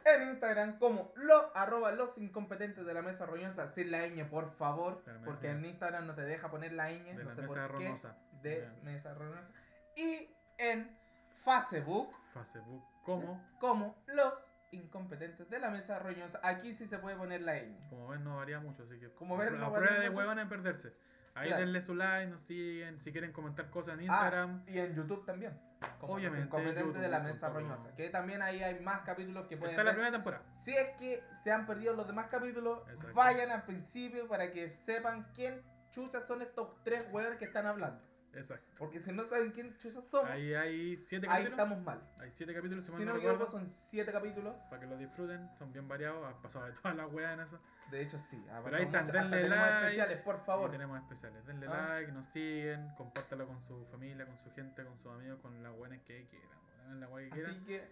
en Instagram como lo arroba los incompetentes de la mesa roñosa sin la ñ, por favor, De porque en Instagram no te deja poner la ñ, De no la sé mesa por qué, roñosa. de Ya. mesa roñosa. Y en Facebook Facebook, como, como los incompetentes de la mesa roñosa. Aquí sí se puede poner la ñ. como ven, no varía mucho, así que. Como ven, no varía de mucho. huevón en perderse. Ahí Claro. denle su like, nos siguen, si quieren comentar cosas en Ah, Instagram. y en YouTube también. Como Obviamente, YouTube, de la mesa roñosa. Que también ahí hay más capítulos que pueden Está la ver. primera temporada. Si es que se han perdido los demás capítulos, Exacto. vayan al principio para que sepan quién chuchas son estos tres hueones que están hablando. Exacto. Porque si no saben quién chuchas somos, ahí, Ahí hay siete capítulos. estamos mal. Hay siete capítulos, si Si no me equivoco, son siete capítulos. Para que lo disfruten, son bien variados. Han pasado de todas las weas en eso. De hecho, sí. ha Pero ahí están, mucho. Hasta denle tenemos like. especiales, por favor. tenemos especiales. Denle Ah. like, nos siguen, compártalo con su familia, con su gente, con sus amigos, con las buenas que quieran. la que quieran. Así que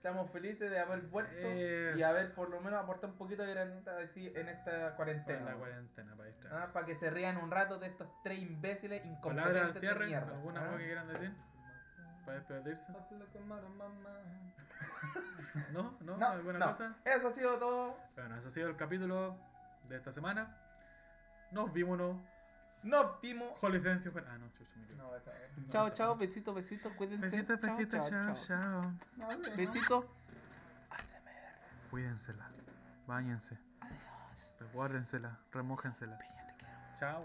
estamos felices de haber vuelto Eh. y haber por lo menos aportado un poquito de granita así en esta cuarentena. En la cuarentena, para. Ah, para que se rían un rato de estos tres imbéciles Palabras incompetentes al cierre, de mierda. alguna ¿ah? cosa que quieran decir para despedirse. ¿No? ¿No? No, ¿Alguna no. cosa? Eso ha sido todo. Bueno, eso ha sido el capítulo de esta semana. Nos vimos. Nos vimos. Holy Silencio. Ah, no, chucho, equivoqué. No, esa es. Chao, chao, besitos, besitos, cuídense. Besitos, Chao, besitos, chao, chao, chao. chao. No, no. Besitos. Cuídensela, báñense, Adiós. resguárdensela, remójensela. Piña, te quiero. Chao.